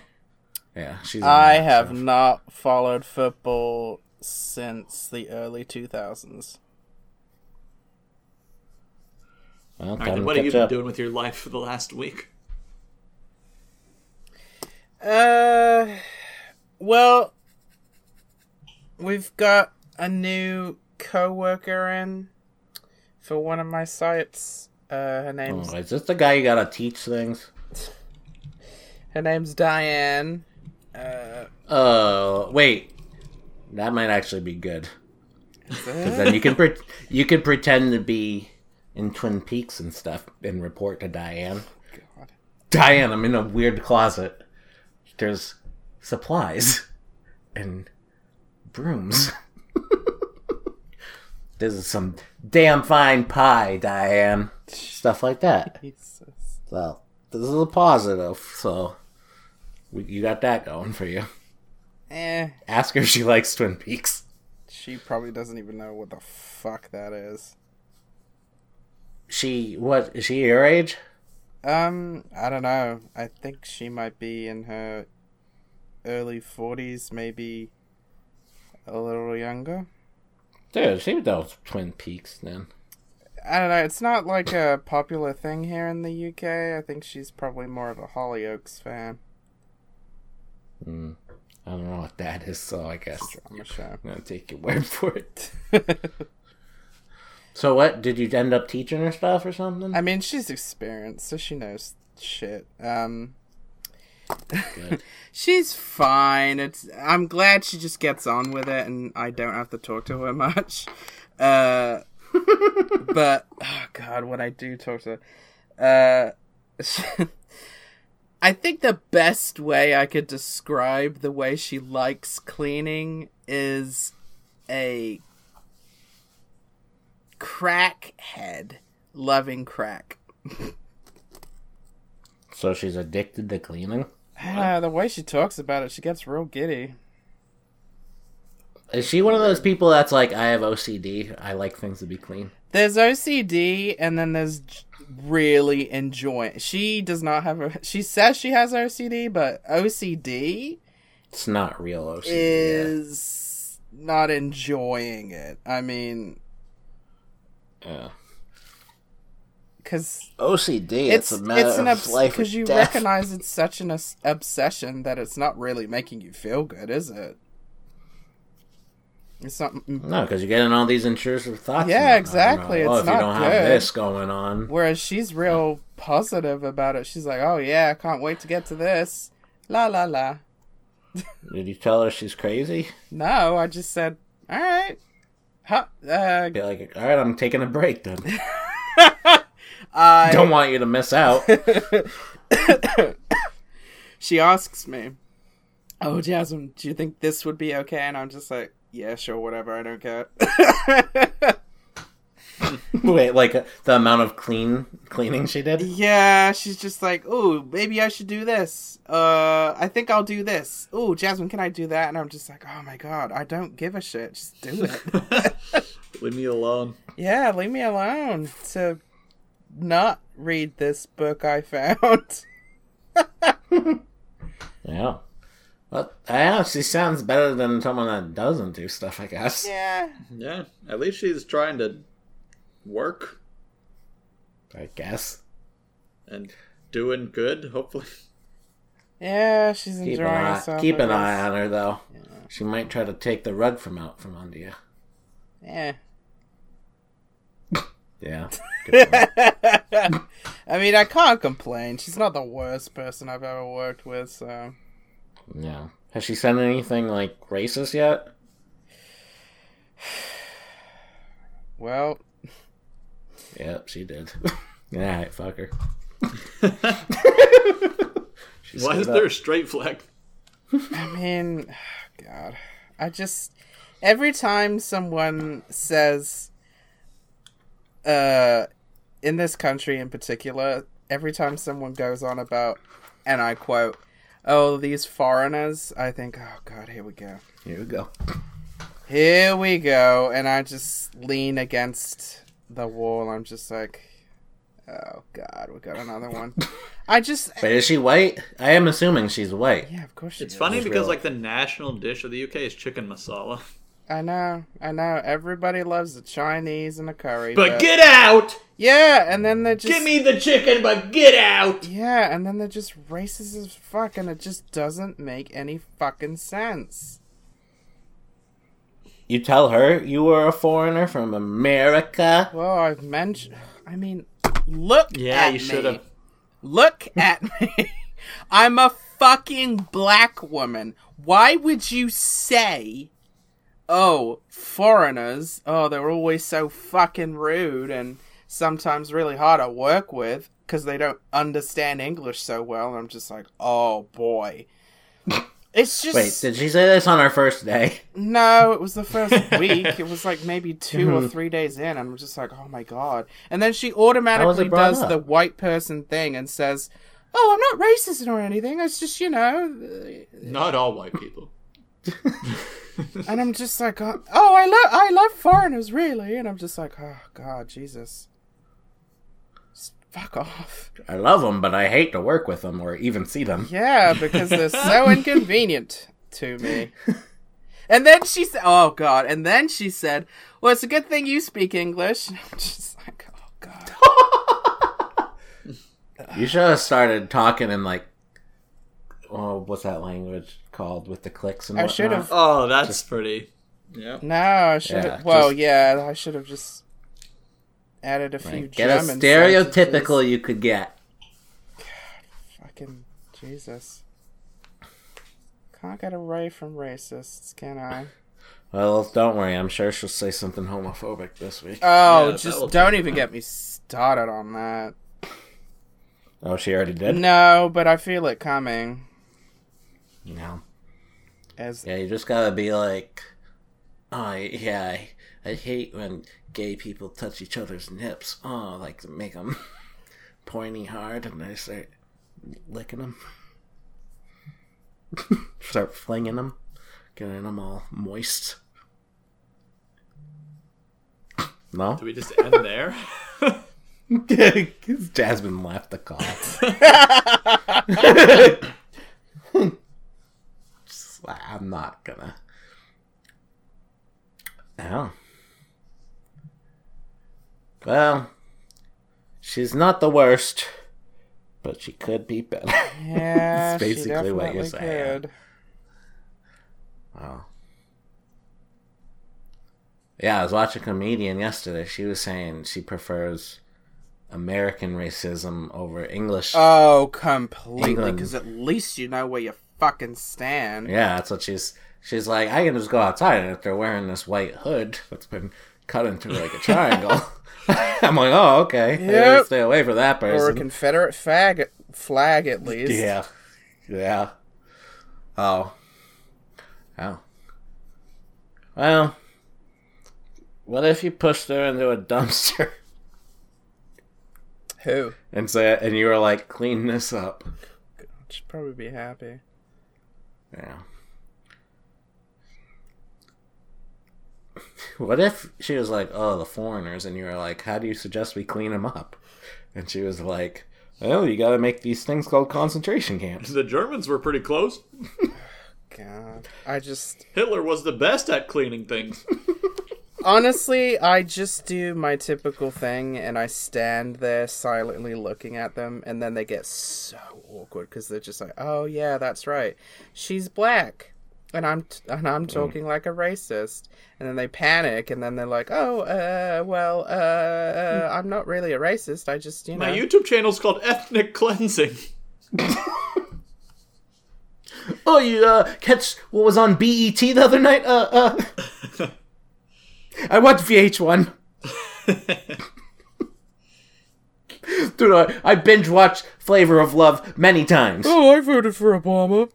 Yeah, she's. I that have stuff. not followed football since the early 2000s. Well, All right, time what have you been up. doing with your life for the last week? Uh, well, we've got a new co-worker in for one of my sites. Uh, her name's Oh, is this the guy you gotta teach things? her name's Diane. Uh, Oh, wait. That might actually be good. Because then you can pre- you can pretend to be in Twin Peaks and stuff and report to Diane. God. Diane, I'm in a weird closet. There's supplies and brooms. this is some damn fine pie, Diane. Stuff like that. Jesus. So this is a positive. So you got that going for you. Eh, Ask her if she likes Twin Peaks. she probably doesn't even know what the fuck that is. She what is she your age? Um, I don't know. I think she might be in her early 40s, maybe a little younger. Dude, she knows Twin Peaks then. I don't know. It's not like a popular thing here in the UK. I think she's probably more of a Hollyoaks fan. Hmm. I don't know what that is, so I guess I'm gonna take your word for it. So what? Did you end up teaching her stuff or something? I mean, she's experienced, so she knows shit. Um, she's fine. It's. I'm glad she just gets on with it, and I don't have to talk to her much. Uh, but oh god, when I do talk to her, uh, I think the best way I could describe the way she likes cleaning is a crackhead loving crack. So she's addicted to cleaning. Ah, the way she talks about it, she gets real giddy. Is she one of those people that's like, I have OCD. I like things to be clean. There's OCD, and then there's really enjoying. She does not have a. She says she has OCD, but OCD It's not real OCD. yeah. is not enjoying it. I mean, Yeah. because OCD. it's It's, a matter it's an of life because you death. recognize it's such an obsession that it's not really making you feel good, is it? It's not. No, because you're getting all these intrusive thoughts. Yeah, exactly, Oh, it's if you not don't good. have this going on, Whereas she's real positive about it. She's like, "Oh yeah, I can't wait to get to this." La la la. did you tell her she's crazy? No, I just said, "All right." Huh, uh, Be like, all right, I'm taking a break then. I Don't want you to miss out. she asks me, "Oh, Jasmine, do you think this would be okay?" And I'm just like, "Yeah, sure, whatever. I don't care." Wait, like uh, the amount of clean cleaning she did? yeah, she's just like, "Oh, maybe I should do this. Uh, I think I'll do this. Oh, Jasmine, can I do that?" And I'm just like, "Oh my god, I don't give a shit. Just do it." Leave me alone. yeah, leave me alone to not read this book I found. Yeah. Well, I know. She sounds better than someone that doesn't do stuff. I guess. Yeah. Yeah, at least she's trying to work I guess. and doing good. Hopefully, Yeah, she's Keep enjoying an eye, herself. keep an eye on her though. She might try to take the rug from out from under you. Yeah. Yeah. Good point. I mean, I can't complain. She's not the worst person I've ever worked with, so. Yeah. Has she said anything like racist yet? Well, Yep, she did. Alright, fuck her. Why is up. there a straight flag? I mean, God. I just. Every time someone says. Uh. In this country in particular, every time someone goes on about. And I quote. Oh, these foreigners. I think, oh, God, here we go. Here we go. Here we go. And I just lean against the wall. I'm just like, oh, God, we got another one. I just. But is she white? I am assuming she's white. Yeah, of course she It's is. funny Just because real- like the national dish of the UK is chicken masala. I know, I know. Everybody loves the Chinese and the curry, But get out! Yeah, and then they're just Give me the chicken, but get out! yeah, and then they're just racist as fuck, and it just doesn't make any fucking sense. You tell her you were a foreigner from America. Well, I've mentioned. I mean, look. Yeah, at you should've. Look at me. I'm a fucking black woman. Why would you say, "Oh, foreigners"? Oh, they're always so fucking rude and sometimes really hard to work with because they don't understand English so well. And I'm just like, oh boy. It's just Wait, did she say this on her first day? no, it was the first week. It was like maybe two Mm-hmm. or three days in, and I'm just like, oh my god. And then she automatically does up? the white person thing and says, oh, I'm not racist or anything. It's just, you know. uh," Not all white people. And I'm just like, oh, oh, I love, I love foreigners, really. And I'm just like, oh god, Jesus. Just fuck off. I love them, but I hate to work with them or even see them. Yeah, because they're so inconvenient to me. And then she said, "Oh God!" And then she said, "Well, it's a good thing you speak English." And I'm just like, "Oh God!" You should have started talking in like, oh, what's that language called with the clicks and I whatnot? should have. Oh, that's pretty. Yeah. No, I should Yeah, have. well, just- yeah, I should have just added a few Like, get a stereotypical sentences. you could get. Fucking Jesus! Can't get away from racists, can I? Well, don't worry. I'm sure she'll say something homophobic this week. Oh, Yeah, just don't take even get me started on that. Oh, she already did. No, but I feel it coming. No. As Yeah, you just gotta be like, oh yeah, I, hate when gay people touch each other's nips. Oh, like to make them pointy hard, and I start licking them, start flinging them, getting them all moist. No, Do we just end there? Jasmine left the call. I'm not gonna. No. Well, she's not the worst, but she could be better. yeah, That's basically she what you're saying. could. Wow. Yeah, I was watching a comedian yesterday. She was saying she prefers American racism over English. Oh, completely. Because at least you know where you fucking stand. Yeah, that's what she's. She's like, I can just go outside, and if they're wearing this white hood that's been cut into like a triangle, I'm like, oh, okay, Yep. stay away from that Or a. Confederate fag flag, at least. yeah, yeah. Oh, oh. Well, what if you pushed her into a dumpster Who? and say, and you were like, clean this up? She'd probably be happy. Yeah. What if she was like, "Oh, the foreigners," and you were like, "How do you suggest we clean them up?" And she was like, "Well, you got to make these things called concentration camps." the Germans were pretty close. god. I just Hitler was the best at cleaning things. honestly, I just do my typical thing and I stand there silently looking at them and then they get so awkward cuz they're just like, "Oh yeah, that's right. She's black." And I'm t- and I'm talking like a racist. And then they panic and then they're like, "Oh, uh well, uh, uh I'm not really a racist. I just, you know." My YouTube channel's called Ethnic Cleansing. Oh, you uh, catch what was on BET the other night? Uh, uh. I watched VH1. Dude, I, I binge watched Flavor of Love many times. oh, I voted for Obama.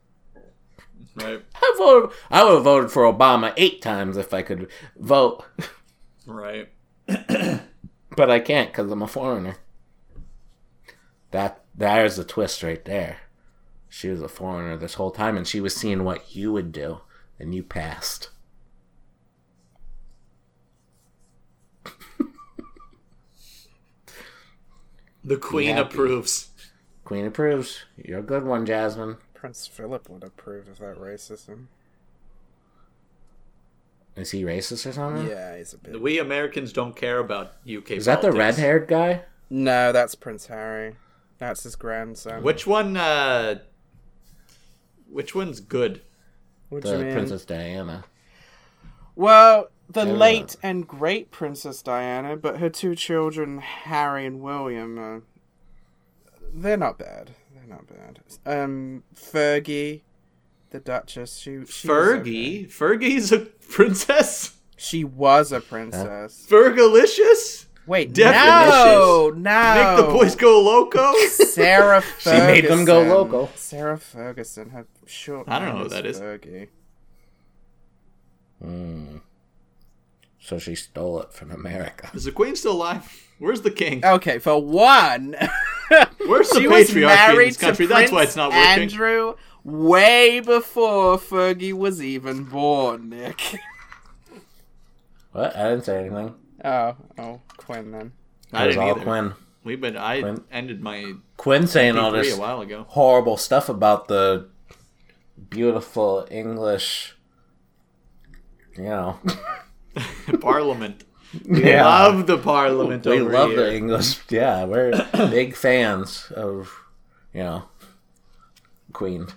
Right, I voted. I would have voted for Obama eight times if I could vote, right. but I can't because I'm a foreigner. That there's a twist right there. She was a foreigner this whole time, and she was seeing what you would do, and you passed. The Queen approves. Queen approves. You're a good one, Jasmine. Prince Philip would approve of that racism. Is he racist or something? Yeah, he's a bit. We Americans don't care about UK. Is that the red-haired guy? No, that's Prince Harry. That's his grandson. Which one? uh Which one's good? What The? Princess Diana. Well, the Yeah. late and great Princess Diana, but her two children, Harry and William, uh, they're not bad. They're not bad. Um, Fergie, the Duchess, she, she was okay. Fergie. Fergie's a princess. She was a princess. Fergalicious. Wait, Definitely. no, no. Make the boys go loco. Sarah She made them go local. Sarah Ferguson. Her short. I don't know name who that is. Fergie. Hmm. So she stole it from America. Is the queen still alive? Where's the king? Okay, for one, Where's the she was patriarchy in this country? to That's why it's not working. Andrew way before Fergie was even born. Nick. What? I didn't say anything. Oh, oh, Quinn then. I It was didn't all either. Quinn. We've been. I Quinn. ended my Quinn saying all this a while ago. horrible stuff about the beautiful English, you know. Parliament. We Yeah. love the Parliament. we over love here. the English. Yeah, we're big fans of, you know, Queen.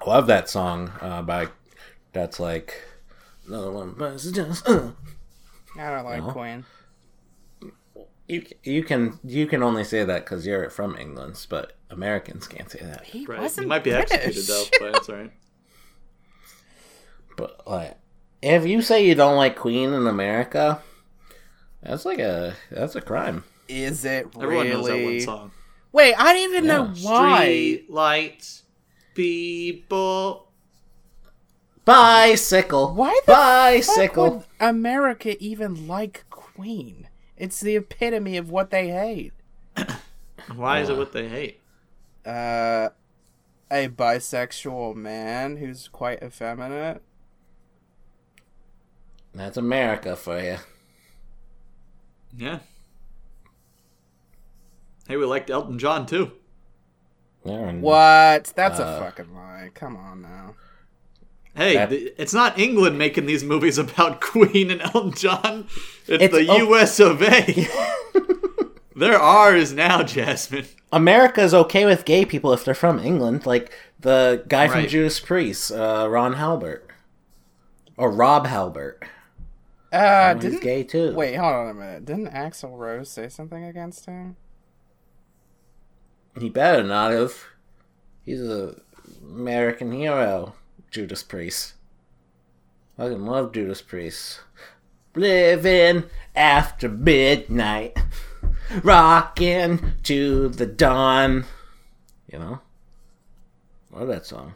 I love that song uh, by. That's like another one. But it's just, uh. I don't like No. Quinn. You you can you can only say that because you're from England, but Americans can't say that. He Right. wasn't He might be British. executed though, but that's all right. But like, if you say you don't like Queen in America, that's like a that's a crime. Is it Everyone knows that one song. Wait, I don't even know why. Street lights, people. Bicycle. Why the bicycle? fuck would America even like Queen? It's the epitome of what they hate. Why is it what they hate? Uh, a bisexual man who's quite effeminate. That's America for you. Yeah. Hey, we liked Elton John too. Yeah, and- What? That's Uh, a fucking lie. Come on now. Hey, That- th- it's not England making these movies about Queen and Elton John. It's, It's- the oh. U.S. of A. They're ours now, Jasmine. America's okay with gay people if they're from England, like the guy from Right. Judas Priest, uh, Ron Halbert, or Rob Halbert. Uh, He's didn't gay too. wait? Hold on a minute. Didn't Axl Rose say something against him? he better not have. He's a American hero, Judas Priest. I fucking love Judas Priest. Living after midnight, rocking to the dawn. You know, love that song.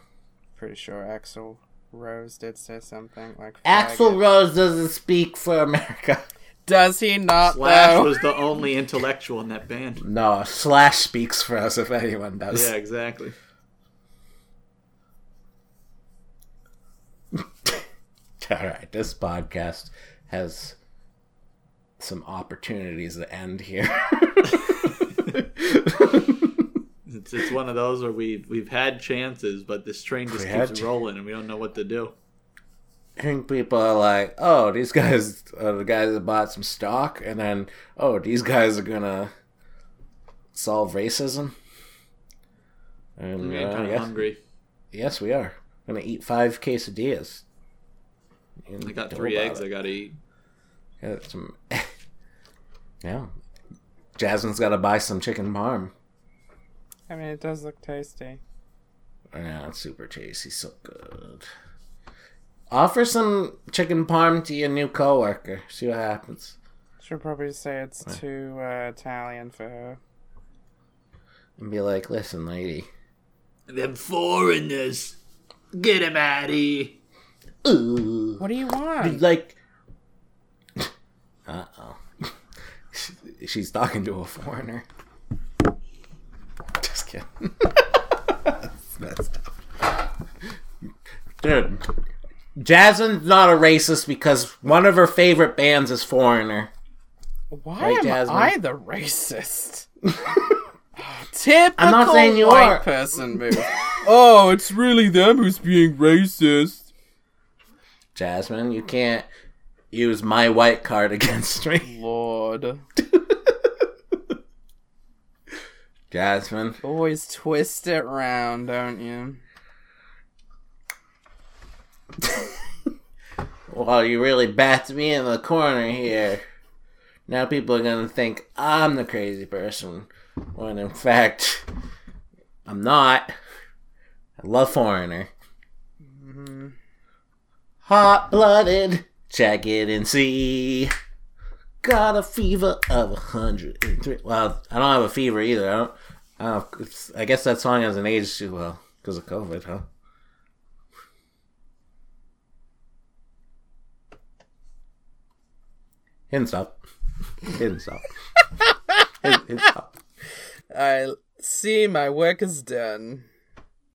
Pretty sure Axl Rose did say something like Axl. Rose doesn't speak for America. Does he not Slash though? was the only intellectual in that band. No, Slash speaks for us if anyone does. Yeah, exactly. All right, this podcast has some opportunities to end here. It's it's one of those where we've we've had chances, but this train just We keeps rolling, and we don't know what to do. I think people are like, oh, these guys are the guys that bought some stock, and then, oh, these guys are gonna solve racism. And I'm uh, kind of yes, hungry. yes, we are gonna eat five quesadillas. I got three eggs it. I gotta eat. Got some. yeah, Jasmine's got to buy some chicken parm. I mean, it does look tasty. Yeah, it's super tasty, so good. Offer some chicken parm to your new coworker. See what happens. She'll probably say it's too uh, Italian for her. And be like, listen, lady. Them foreigners, get him out of here. Ooh. What do you want? Like. Uh oh. She's talking to a foreigner. Kidding. That's messed up. Dude. Jasmine's not a racist because one of her favorite bands is Foreigner. Why Right, am Jasmine? I the racist? Typical not saying you white are. person move. oh, it's really them who's being racist. Jasmine, you can't use my white card against me. Lord. Jasmine. Always twist it round, don't you? Well, you really backed me in the corner here. Now people are gonna think I'm the crazy person, when in fact, I'm not. I love Foreigner. Mm-hmm. Hot blooded, check it and see. Got a fever of a hundred and three. Well, I don't have a fever either. I don't. I, it's- I guess that song hasn't aged too well because of COVID, huh? Hidden stop. Hidden stop. Hidden, hidden stop. I see my work is done.